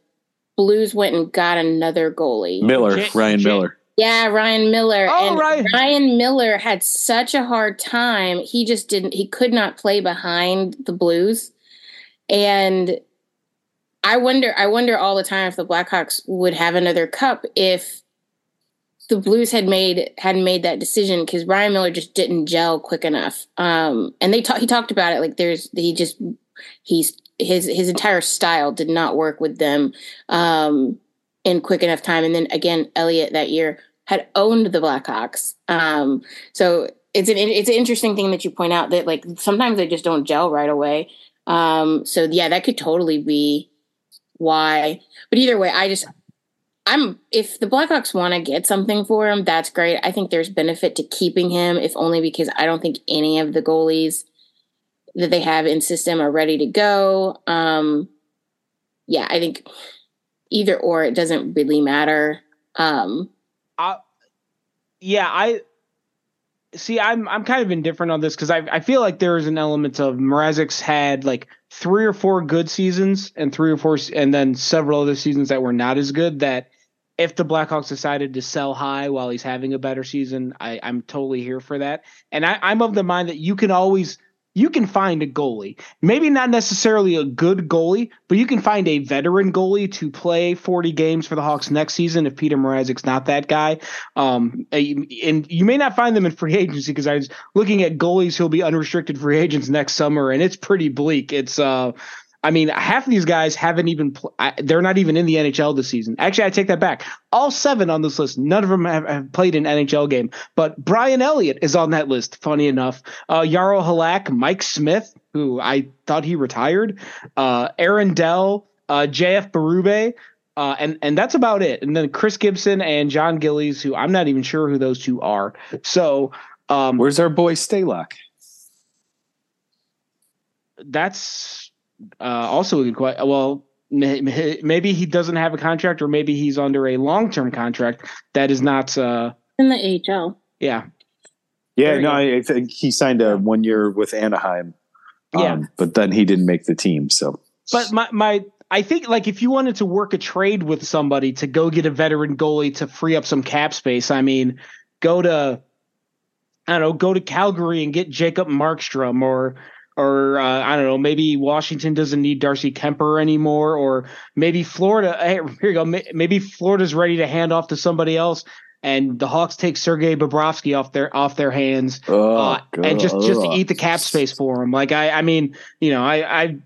Blues went and got another goalie. Miller, J- Ryan J- Miller. Yeah, Ryan Miller. Oh, and Ryan. Ryan Miller had such a hard time. He just didn't, he could not play behind the Blues. And I wonder, I wonder all the time if the Blackhawks would have another cup if the Blues had made had made that decision because Ryan Miller just didn't gel quick enough. Um, and they ta- he talked about it like there's he just he's his his entire style did not work with them um, in quick enough time. And then again, Elliott that year had owned the Blackhawks. Um, so it's an it's an interesting thing that you point out that like sometimes they just don't gel right away. Um, so yeah, that could totally be why. But either way, I just I'm if the Blackhawks want to get something for him, that's great. I think there's benefit to keeping him, if only because I don't think any of the goalies that they have in system are ready to go. Um, yeah, I think either or it doesn't really matter. Um, yeah, I see. I'm I'm kind of indifferent on this because I I feel like there is an element of Mrazek's had like three or four good seasons and three or four and then several other seasons that were not as good. That if the Blackhawks decided to sell high while he's having a better season, I I'm totally here for that. And I, I'm of the mind that you can always you can find a goalie, maybe not necessarily a good goalie, but you can find a veteran goalie to play 40 games for the Hawks next season if Petr Mrazek's not that guy. Um, and you may not find them in free agency because I was looking at goalies who'll be unrestricted free agents next summer, and it's pretty bleak. It's uh, I mean, half of these guys haven't even pl- I, they're not even in the NHL this season. Actually, I take that back. All seven on this list, none of them have, have played an NHL game, but Brian Elliott is on that list. Funny enough, uh, Yarrow Halak, Mike Smith, who I thought he retired, uh, Aaron Dell, uh, JF Berube. Uh, and and that's about it. And then Chris Gibson and Jon Gillies, who I'm not even sure who those two are. So um, Where's our boy Stalock? that's uh, also a good question. Well, may- may- maybe he doesn't have a contract, or maybe he's under a long term contract that is not. Uh, in the AHL. yeah, Yeah, Very no. I, I think he signed a one year with Anaheim. Um, Yeah. but then he didn't make the team. So but my my. I think like if you wanted to work a trade with somebody to go get a veteran goalie to free up some cap space, I mean, go to I don't know, go to Calgary and get Jacob Markstrom or or uh, I don't know, maybe Washington doesn't need Darcy Kuemper anymore, or maybe Florida. Hey, *laughs* here you go. Maybe Florida's ready to hand off to somebody else, and the Hawks take Sergei Bobrovsky off their off their hands, oh, uh, and just just to eat the cap space for him. Like I, I mean, you know, I, I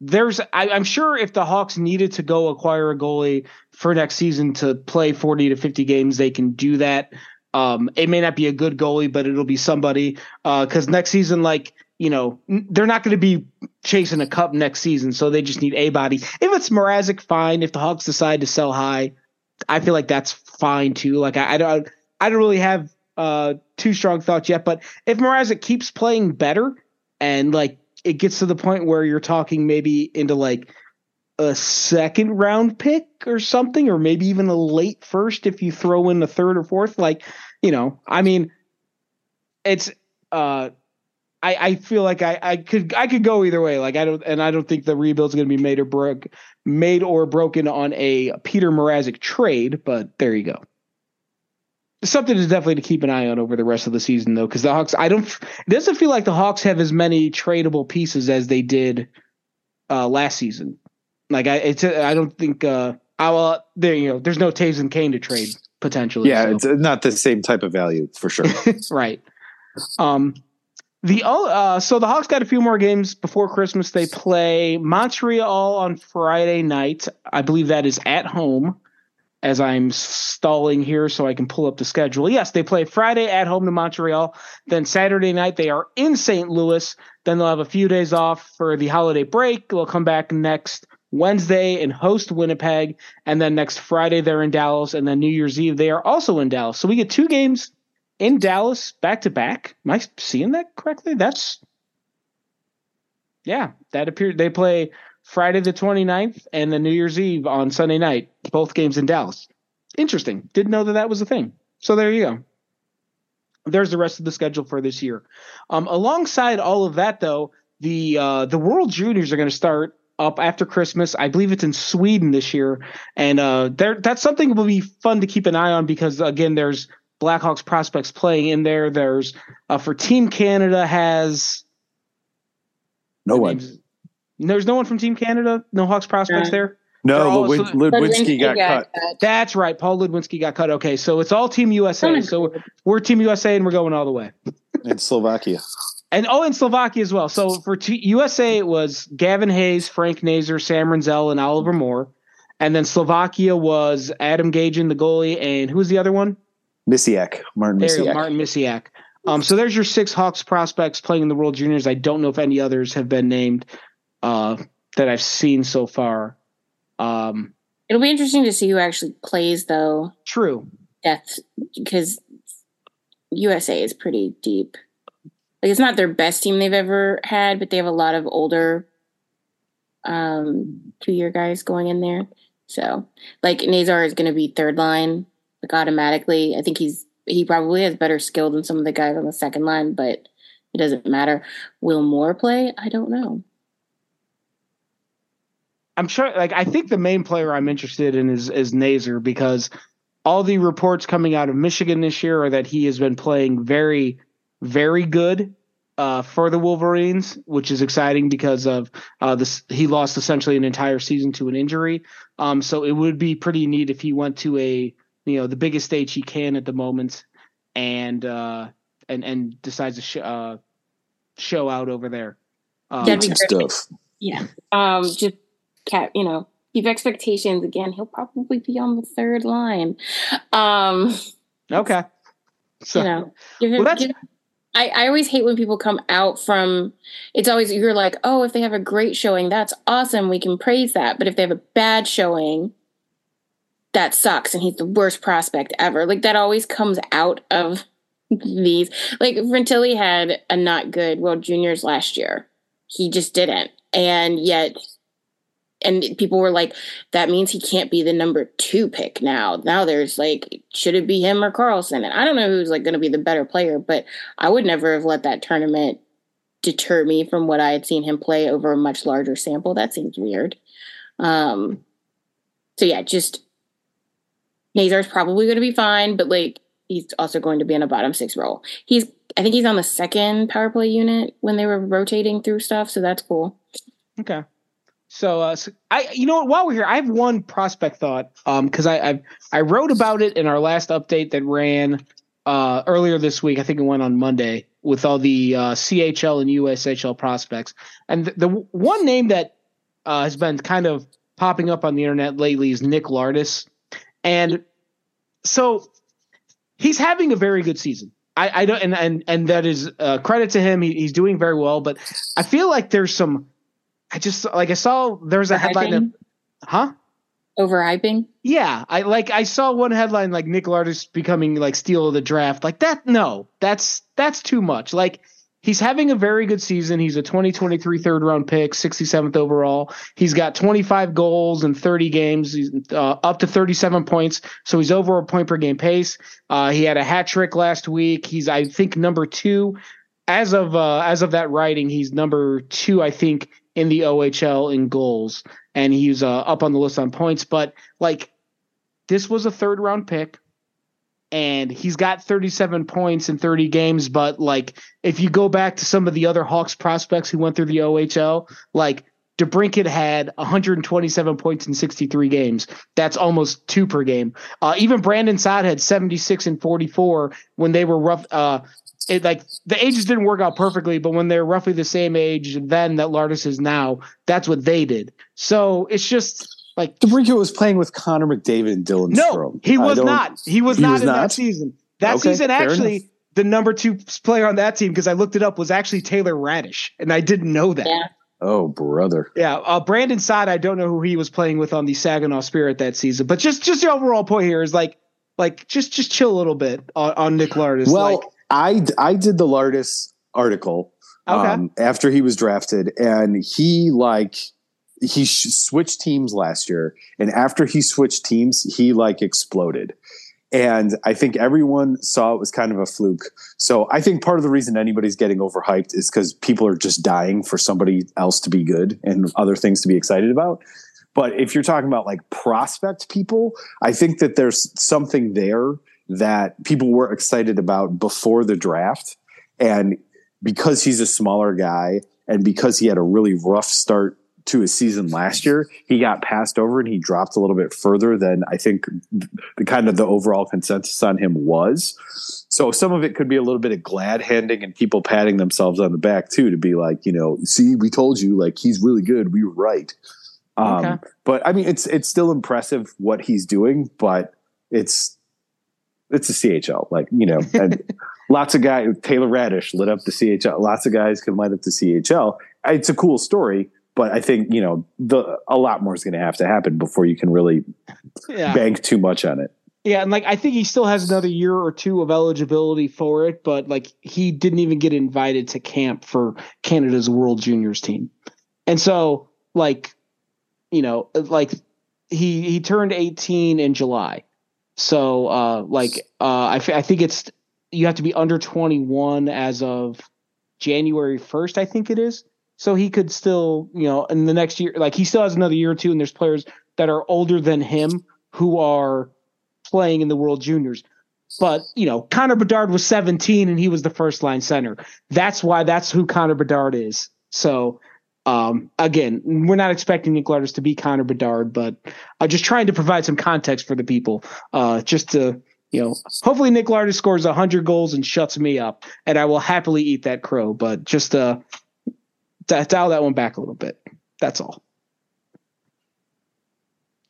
there's I, am sure if the Hawks needed to go acquire a goalie for next season to play 40 to 50 games, they can do that. Um, it may not be a good goalie, but it'll be somebody because uh, next season, like you know, they're not going to be chasing a cup next season, so they just need a body. If it's Mrazek, fine. If the Hawks decide to sell high, I feel like that's fine too. Like I, I don't, I don't really have uh, too strong thoughts yet. But if Mrazek keeps playing better and like it gets to the point where you're talking maybe into like a second round pick or something, or maybe even a late first if you throw in a third or fourth, like you know, I mean, it's uh I, I feel like I, I could I could go either way. Like I don't and I don't think the rebuild's going to be made or broke made or broken on a Petr Mrazek trade. But there you go. Something is definitely to keep an eye on over the rest of the season, though, because the Hawks. I don't. It doesn't feel like the Hawks have as many tradable pieces as they did uh, last season. Like I, it's I don't think. Uh, I will. There you know. There's no Toews and Kane to trade potentially. Yeah, so. it's not the same type of value for sure. *laughs* right. Um. The uh, so the Hawks got a few more games before Christmas. They play Montreal on Friday night. I believe that is at home. As I'm stalling here, so I can pull up the schedule. Yes, they play Friday at home to Montreal. Then Saturday night they are in St. Louis. Then they'll have a few days off for the holiday break. They'll come back next Wednesday and host Winnipeg. And then next Friday they're in Dallas. And then New Year's Eve they are also in Dallas. So we get two games in Dallas back to back. Am I seeing that correctly? That's yeah, that appeared they play Friday the 29th and the New Year's Eve on Sunday night, both games in Dallas. Interesting. Didn't know that that was a thing. So there you go. There's the rest of the schedule for this year. Um, alongside all of that, though, the uh, the World Juniors are going to start up after Christmas. I believe it's in Sweden this year, and uh, there that's something will be fun to keep an eye on because again, there's Blackhawks prospects playing in there. There's uh, for Team Canada has no one. There's no one from Team Canada. No Hawks prospects there. No, Ludwin, Ludwinski got, got cut. That's right. Paul Ludwinski got cut. Okay, so it's all Team USA. So we're Team USA and we're going all the way. In Slovakia. And oh, in Slovakia as well. So for T- USA, it was Gavin Hayes, Frank Nazar, Sam Rinzel, and Oliver Moore. And then Slovakia was Adam Gage Gajan, the goalie, and who was the other one? Misiak, Martin Misiak. Martin Misiak. Um, so there's your six Hawks prospects playing in the World Juniors. I don't know if any others have been named uh, that I've seen so far. Um, It'll be interesting to see who actually plays, though. True. Death, because USA is pretty deep. Like it's not their best team they've ever had, but they have a lot of older um, two year guys going in there. So, like Nazar is going to be third line like automatically. I think he's he probably has better skill than some of the guys on the second line, but it doesn't matter. Will Moore play? I don't know. I'm sure. Like I think the main player I'm interested in is is Nazar because all the reports coming out of Michigan this year are that he has been playing very, very good uh, for the Wolverines, which is exciting because of uh, this. He lost essentially an entire season to an injury. Um, so it would be pretty neat if he went to a you know the biggest stage he can at the moment, and uh, and and decides to sh- uh, show out over there. Um, That'd be stuff. Yeah. Um, just cat, you know, keep expectations again. He'll probably be on the third line. Um, okay. So, you know, give him, well, give, I, I always hate when people come out from it's always you're like, oh, if they have a great showing, that's awesome. We can praise that. But if they have a bad showing, that sucks and he's the worst prospect ever. Like that always comes out of these. Like Fantilli had a not good World Juniors last year. He just didn't. And yet and people were like, that means he can't be the number two pick now. Now there's like, should it be him or Carlsson? And I don't know who's like going to be the better player, but I would never have let that tournament deter me from what I had seen him play over a much larger sample. That seems weird. Um, so yeah, just Nazar's probably going to be fine, but like he's also going to be in a bottom six role. He's I think he's on the second power play unit when they were rotating through stuff, so that's cool. Okay. So, uh, so I, you know? While we're here, I have one prospect thought. Um, because I, I I wrote about it in our last update that ran uh earlier this week. I think it went on Monday with all the uh, CHL and USHL prospects. And the, the one name that uh, has been kind of popping up on the internet lately is Nick Lardis, and so he's having a very good season. I, I don't, and and and that is uh, credit to him. He, he's doing very well, but I feel like there's some. I just like I saw there's a headline, that, huh? Overhyping. Yeah, I like I saw one headline like Nick Lardis becoming like steal of the draft. Like that, no, that's that's too much. Like he's having a very good season. He's a 2023 third round pick, 67th overall. He's got 25 goals in 30 games. He's uh, up to 37 points. So he's over a point per game pace. Uh, he had a hat trick last week. He's, I think, number two as of, uh, as of that writing. He's number two, I think, in the OHL in goals. And he's uh, up on the list on points. But like, this was a third round pick and he's got 37 points in 30 games. But like, if you go back to some of the other Hawks prospects who went through the OHL, like DeBrincat had 127 points in 63 games. That's almost two per game. Uh, even Brandon Saad had 76 and 44 when they were rough. Uh, it like the ages didn't work out perfectly, but when they're roughly the same age then that Lardis is now, that's what they did. So it's just like DeBrincat was playing with Connor McDavid and Dylan no, Strome. he was not. He was he not was in that season. That Okay, season, actually, enough. the number two player on that team because I looked it up was actually Taylor Raddysh, and I didn't know that. Yeah. Oh, brother. Yeah, uh, Brandon Saad. I don't know who he was playing with on the Saginaw Spirit that season, but just just the overall point here is like like just just chill a little bit on, on Nick Lardis. Well, like, I I did the Lardis article Okay. um, after he was drafted, and he like he switched teams last year, and after he switched teams, he like exploded. And I think everyone saw it was kind of a fluke. So I think part of the reason anybody's getting overhyped is because people are just dying for somebody else to be good and other things to be excited about. But if you're talking about like prospect people, I think that there's something there that people were excited about before the draft. And because he's a smaller guy and because he had a really rough start to his season last year, he got passed over and he dropped a little bit further than I think the kind of the overall consensus on him was. So some of it could be a little bit of glad handing and people patting themselves on the back too to be like, you know, see, we told you, like he's really good. We were right. Um, Okay. But I mean, it's it's still impressive what he's doing, but it's it's a CHL, like you know, and *laughs* lots of guys. Taylor Raddysh lit up the CHL. Lots of guys can light up the CHL. It's a cool story, but I think you know the a lot more is going to have to happen before you can really yeah. bank too much on it. Yeah, and like I think he still has another year or two of eligibility for it, but like he didn't even get invited to camp for Canada's World Juniors team. And so like you know, like he he turned 18 in July. So uh like uh I, f- I think it's you have to be under 21 as of January 1st, I think it is. So he could still, you know, in the next year like he still has another year or two and there's players that are older than him who are playing in the World Juniors. But, you know, Connor Bedard was 17 and he was the first line center. That's why that's who Connor Bedard is. So, um, again, we're not expecting Nick Lardis to be Connor Bedard, but I'm just trying to provide some context for the people. Uh, just to, you know, hopefully Nick Lardis scores 100 goals and shuts me up, and I will happily eat that crow. But just uh, dial that one back a little bit. That's all.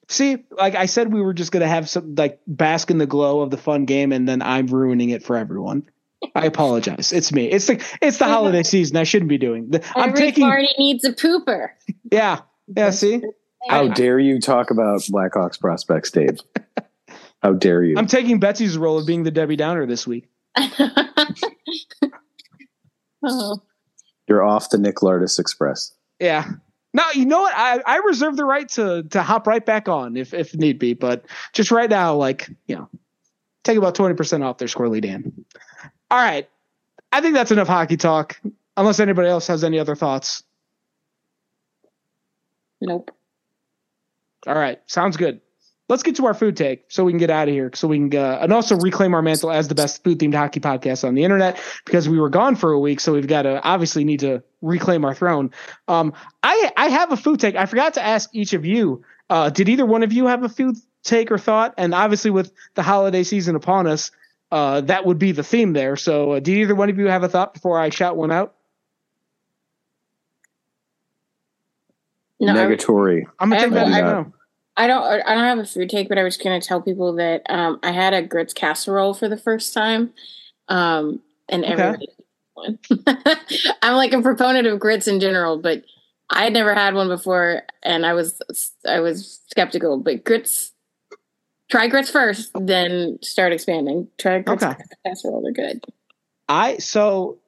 See, like I said, we were just gonna have some like bask in the glow of the fun game, and then I'm ruining it for everyone. I apologize. It's me. It's the it's the holiday *laughs* season. I shouldn't be doing. The, I'm Every taking. party needs a pooper. Yeah, yeah. See, How dare you talk about Blackhawks prospects, Dave? How dare you? I'm taking Betsy's role of being the Debbie Downer this week. *laughs* oh, You're off the Nick Lardis Express. Yeah. No, you know what? I, I reserve the right to to hop right back on if if need be, but just right now, like you know, take about twenty percent off their squirrely Dan. All right, I think that's enough hockey talk. Unless anybody else has any other thoughts. nope. All right, sounds good. Let's get to our food take so we can get out of here. So we can uh, and also reclaim our mantle as the best food themed hockey podcast on the internet because we were gone for a week. So we've got to obviously need to reclaim our throne. Um, I I have a food take. I forgot to ask each of you. Uh, did either one of you have a food take or thought? And obviously with the holiday season upon us, uh, that would be the theme there. So uh, did either one of you have a thought before I shout one out? No, Negatory. I'm gonna I take that. have as a- a no. I don't. I don't have a food take, but I was going to tell people that um, I had a grits casserole for the first time, um, and Okay. everybody. One. *laughs* I'm like a proponent of grits in general, but I had never had one before, and I was I was skeptical. But grits, try grits first, then start expanding. Try grits Okay. casserole; they're good. I so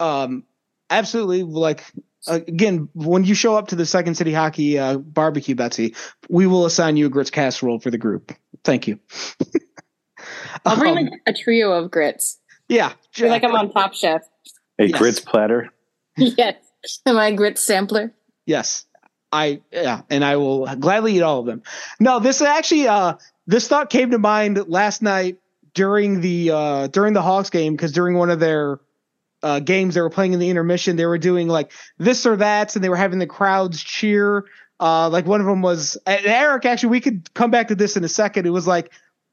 um absolutely like again when you show up to the Second City Hockey uh, barbecue, Betsy, we will assign you a grits casserole for the group. Thank you. *laughs* I'll bring Um, like a trio of grits. yeah, I like I'm on Top Chef. A Yes. grits platter. *laughs* yes, am I a grits sampler? Yes. I yeah, and I will gladly eat all of them. No, this actually uh this thought came to mind last night during the uh during the Hawks game because during one of their uh games they were playing in the intermission, they were doing like this or that, and they were having the crowds cheer. Uh like one of them was Eric, actually we could come back to this in a second. It was like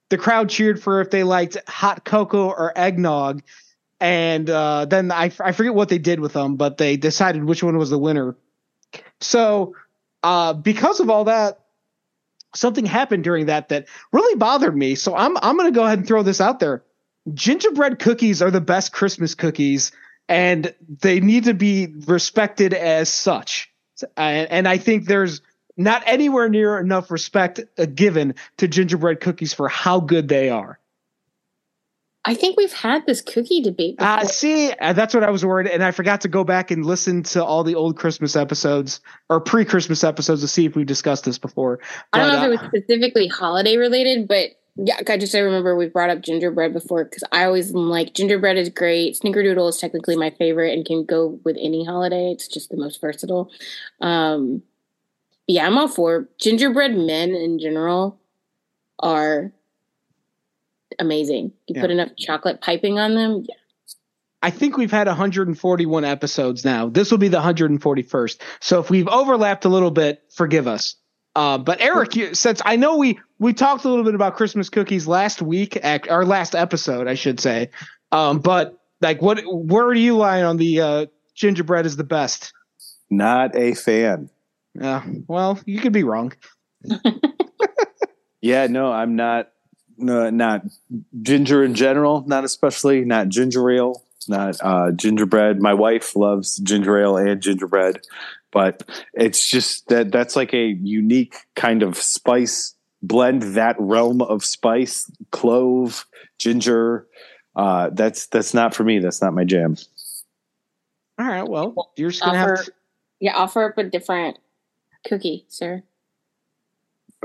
the crowd cheered for if they liked hot cocoa or eggnog. And uh, then I, I forget what they did with them, but they decided which one was the winner. So, uh, because of all that, something happened during that that really bothered me. So I'm I'm going to go ahead and throw this out there. Gingerbread cookies are the best Christmas cookies, and they need to be respected as such. And, I think there's not anywhere near enough respect uh, given to gingerbread cookies for how good they are. I think we've had this cookie debate. Before. Uh, see, uh, that's what I was worried, and I forgot to go back and listen to all the old Christmas episodes or pre-Christmas episodes to see if we discussed this before. I don't But, know if it uh, was specifically holiday related, but yeah, I just I remember we brought up gingerbread before because I always am like gingerbread is great. Snickerdoodle is technically my favorite and can go with any holiday. It's just the most versatile. Um, yeah, I'm all for gingerbread men in general are amazing. You Yeah. put enough chocolate piping on them. Yeah. I think we've had 141 episodes now. This will be the 141st. So if we've overlapped a little bit, forgive us. Uh, but Eric, you, since I know we we talked a little bit about Christmas cookies last week, ac- our last episode, I should say. Um, but like, what where do you lie on the uh, gingerbread is the best? Not a fan. Yeah, well, you could be wrong. *laughs* Yeah, no, I'm not. No, not ginger in general. Not especially. Not ginger ale. Not uh, gingerbread. My wife loves ginger ale and gingerbread, but it's just that that's like a unique kind of spice blend. That realm of spice, clove, ginger. Uh, that's that's not for me. That's not my jam. All right, well, you're just gonna have to. yeah, offer up a different cookie, sir.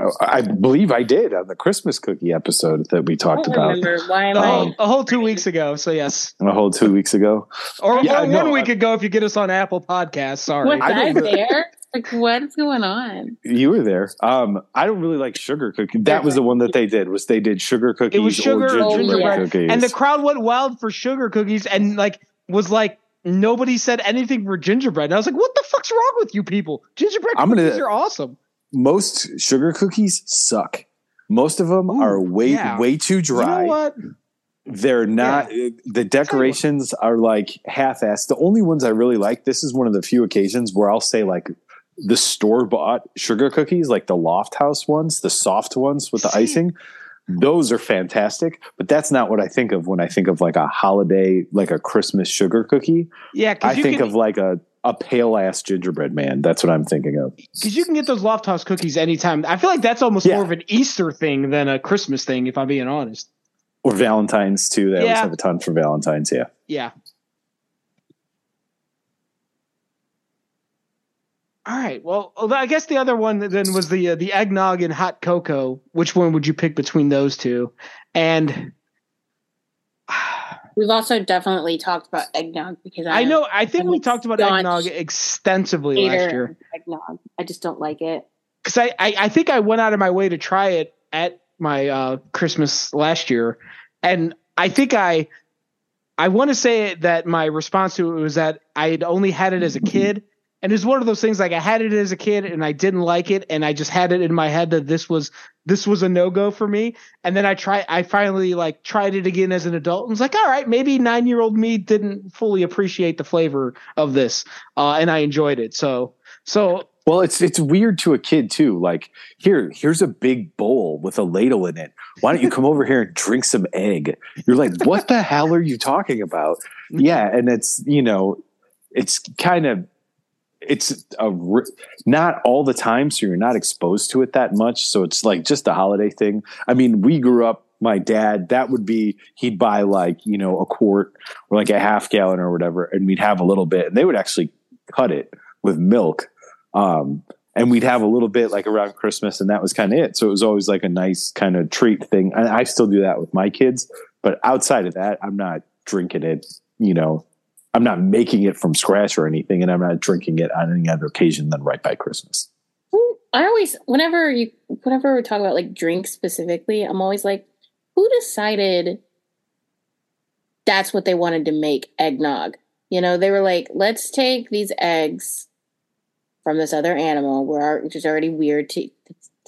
Oh, I believe I did on the Christmas cookie episode that we talked don't about remember why am A I? whole, a whole two weeks ago, so yes, a whole two weeks ago. or, Yeah, or no, one week I- ago if you get us on Apple Podcasts. Sorry, Was I I, there? Like, what's going on? You were there. Um, I don't really like sugar cookies. That was the one that they did. Was they did sugar cookies? It was sugar or or gingerbread gingerbread. cookies? and the crowd went wild for sugar cookies, and like was like nobody said anything for gingerbread. And I was like, what the fuck's wrong with you people? Gingerbread I'm gonna- cookies are awesome. Most sugar cookies suck. Most of them Ooh, are way yeah. way too dry. You know what? They're not. Uh, the decorations are like half-assed. The only ones I really like. This is one of the few occasions where I'll say like the store bought sugar cookies, like the Lofthouse ones, the soft ones with the icing. Those are fantastic, but that's not what I think of when I think of like a holiday, like a Christmas sugar cookie. Yeah, I think can of like a a pale ass gingerbread man. That's what I'm thinking of. because you can get those Lofthouse cookies anytime. I feel like that's almost Yeah. more of an Easter thing than a Christmas thing, if I'm being honest. Or Valentine's too. They always have a ton for Valentine's. Yeah. Yeah. All right. Well, I guess the other one then was the uh, the eggnog and hot cocoa. Which one would you pick between those two? And We've also definitely talked about eggnog because I, I know I think we talked about eggnog extensively last year eggnog. I just don't like it. because I, I I think I went out of my way to try it at my uh, Christmas last year, and I think I I want to say that my response to it was that I had only had it as a kid. And it's one of those things like I had it as a kid and I didn't like it and I just had it in my head that this was this was a no go for me. And then I try I finally like tried it again as an adult and was like, all right, maybe nine year old me didn't fully appreciate the flavor of this, uh, and I enjoyed it. So so well, it's it's weird to a kid too. Like here, here's a big bowl with a ladle in it. Why don't you come over here and drink some egg? You're like, what the hell are you talking about? *laughs* Yeah, and it's you know, it's kind of it's a not all the time, so you're not exposed to it that much. So it's like just a holiday thing. I mean, we grew up. My dad, that would be he'd buy like you know a quart or like a half gallon or whatever, and we'd have a little bit, and they would actually cut it with milk um, and we'd have a little bit like around Christmas, and that was kind of it. So it was always like a nice kind of treat thing. And I still do that with my kids, but outside of that, I'm not drinking it. You know, I'm not making it from scratch or anything, and I'm not drinking it on any other occasion than right by Christmas. I always, whenever you, whenever we talk about like drinks specifically, I'm always like, who decided that's what they wanted to make eggnog? You know, they were like, let's take these eggs from this other animal, which is already weird to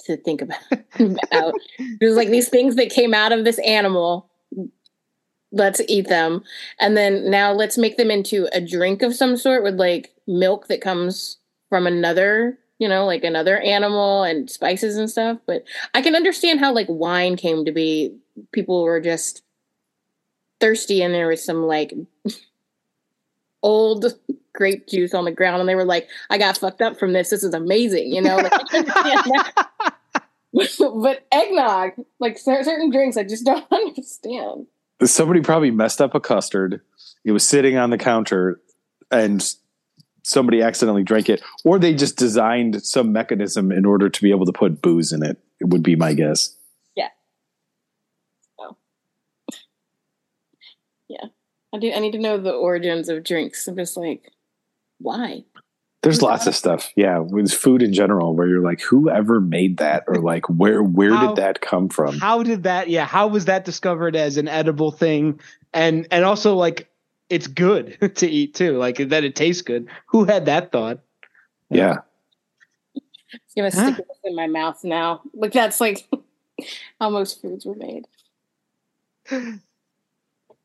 to think about. *laughs* There's like these things that came out of this animal. Let's eat them, and then now let's make them into a drink of some sort with like milk that comes from another, you know, like another animal and spices and stuff. But I can understand how like wine came to be. People were just thirsty, and there was some like *laughs* old grape juice on the ground and they were like, I got fucked up from this. This is amazing, you know? Like, *laughs* *laughs* but eggnog, like certain drinks, I just don't understand. Somebody probably messed up a custard. It was sitting on the counter and somebody accidentally drank it, or they just designed some mechanism in order to be able to put booze in it. It would be my guess. Yeah. Oh. Yeah. I do I need to know the origins of drinks. I'm just like, why? There's lots of stuff, yeah, with food in general, where you're like, whoever made that, or like, where where how, did that come from? How did that? Yeah, how was that discovered as an edible thing? And and also like, it's good *laughs* to eat too, like that it tastes good. Who had that thought? Yeah, it's gonna stick huh? in my mouth now. Like that's like *laughs* how most foods were made. *laughs*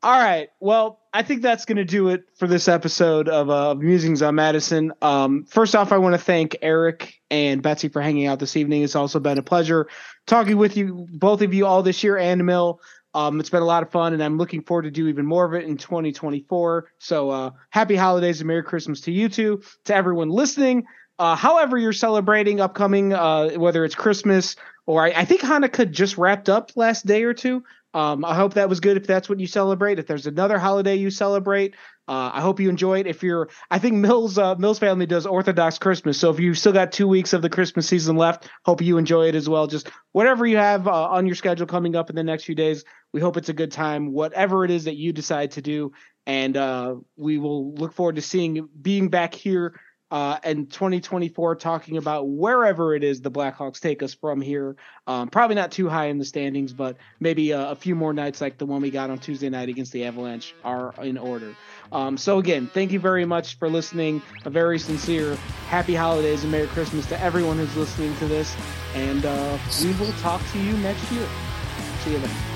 All right. Well, I think that's going to do it for this episode of uh, Musings on Madison. Um, first off, I want to thank Eric and Betsy for hanging out this evening. It's also been a pleasure talking with you, both of you, all this year, and Mill. Um, it's been a lot of fun, and I'm looking forward to do even more of it in 2024. So, uh, happy holidays and Merry Christmas to you two, to everyone listening. Uh, however, you're celebrating upcoming, uh, whether it's Christmas or I, I think Hanukkah just wrapped up last day or two. Um, I hope that was good if that's what you celebrate. If there's another holiday you celebrate, uh, I hope you enjoy it. If you're, I think Mills uh, Mills family does Orthodox Christmas, so if you've still got two weeks of the Christmas season left, hope you enjoy it as well. Just whatever you have uh, on your schedule coming up in the next few days, we hope it's a good time. Whatever it is that you decide to do, and uh, we will look forward to seeing being back here uh, and 2024 talking about wherever it is the Blackhawks take us from here. Um, probably not too high in the standings, but maybe a, a, few more nights like the one we got on Tuesday night against the Avalanche are in order. Um, so, again, thank you very much for listening. A very sincere happy holidays and Merry Christmas to everyone who's listening to this. And uh, we will talk to you next year. See you then.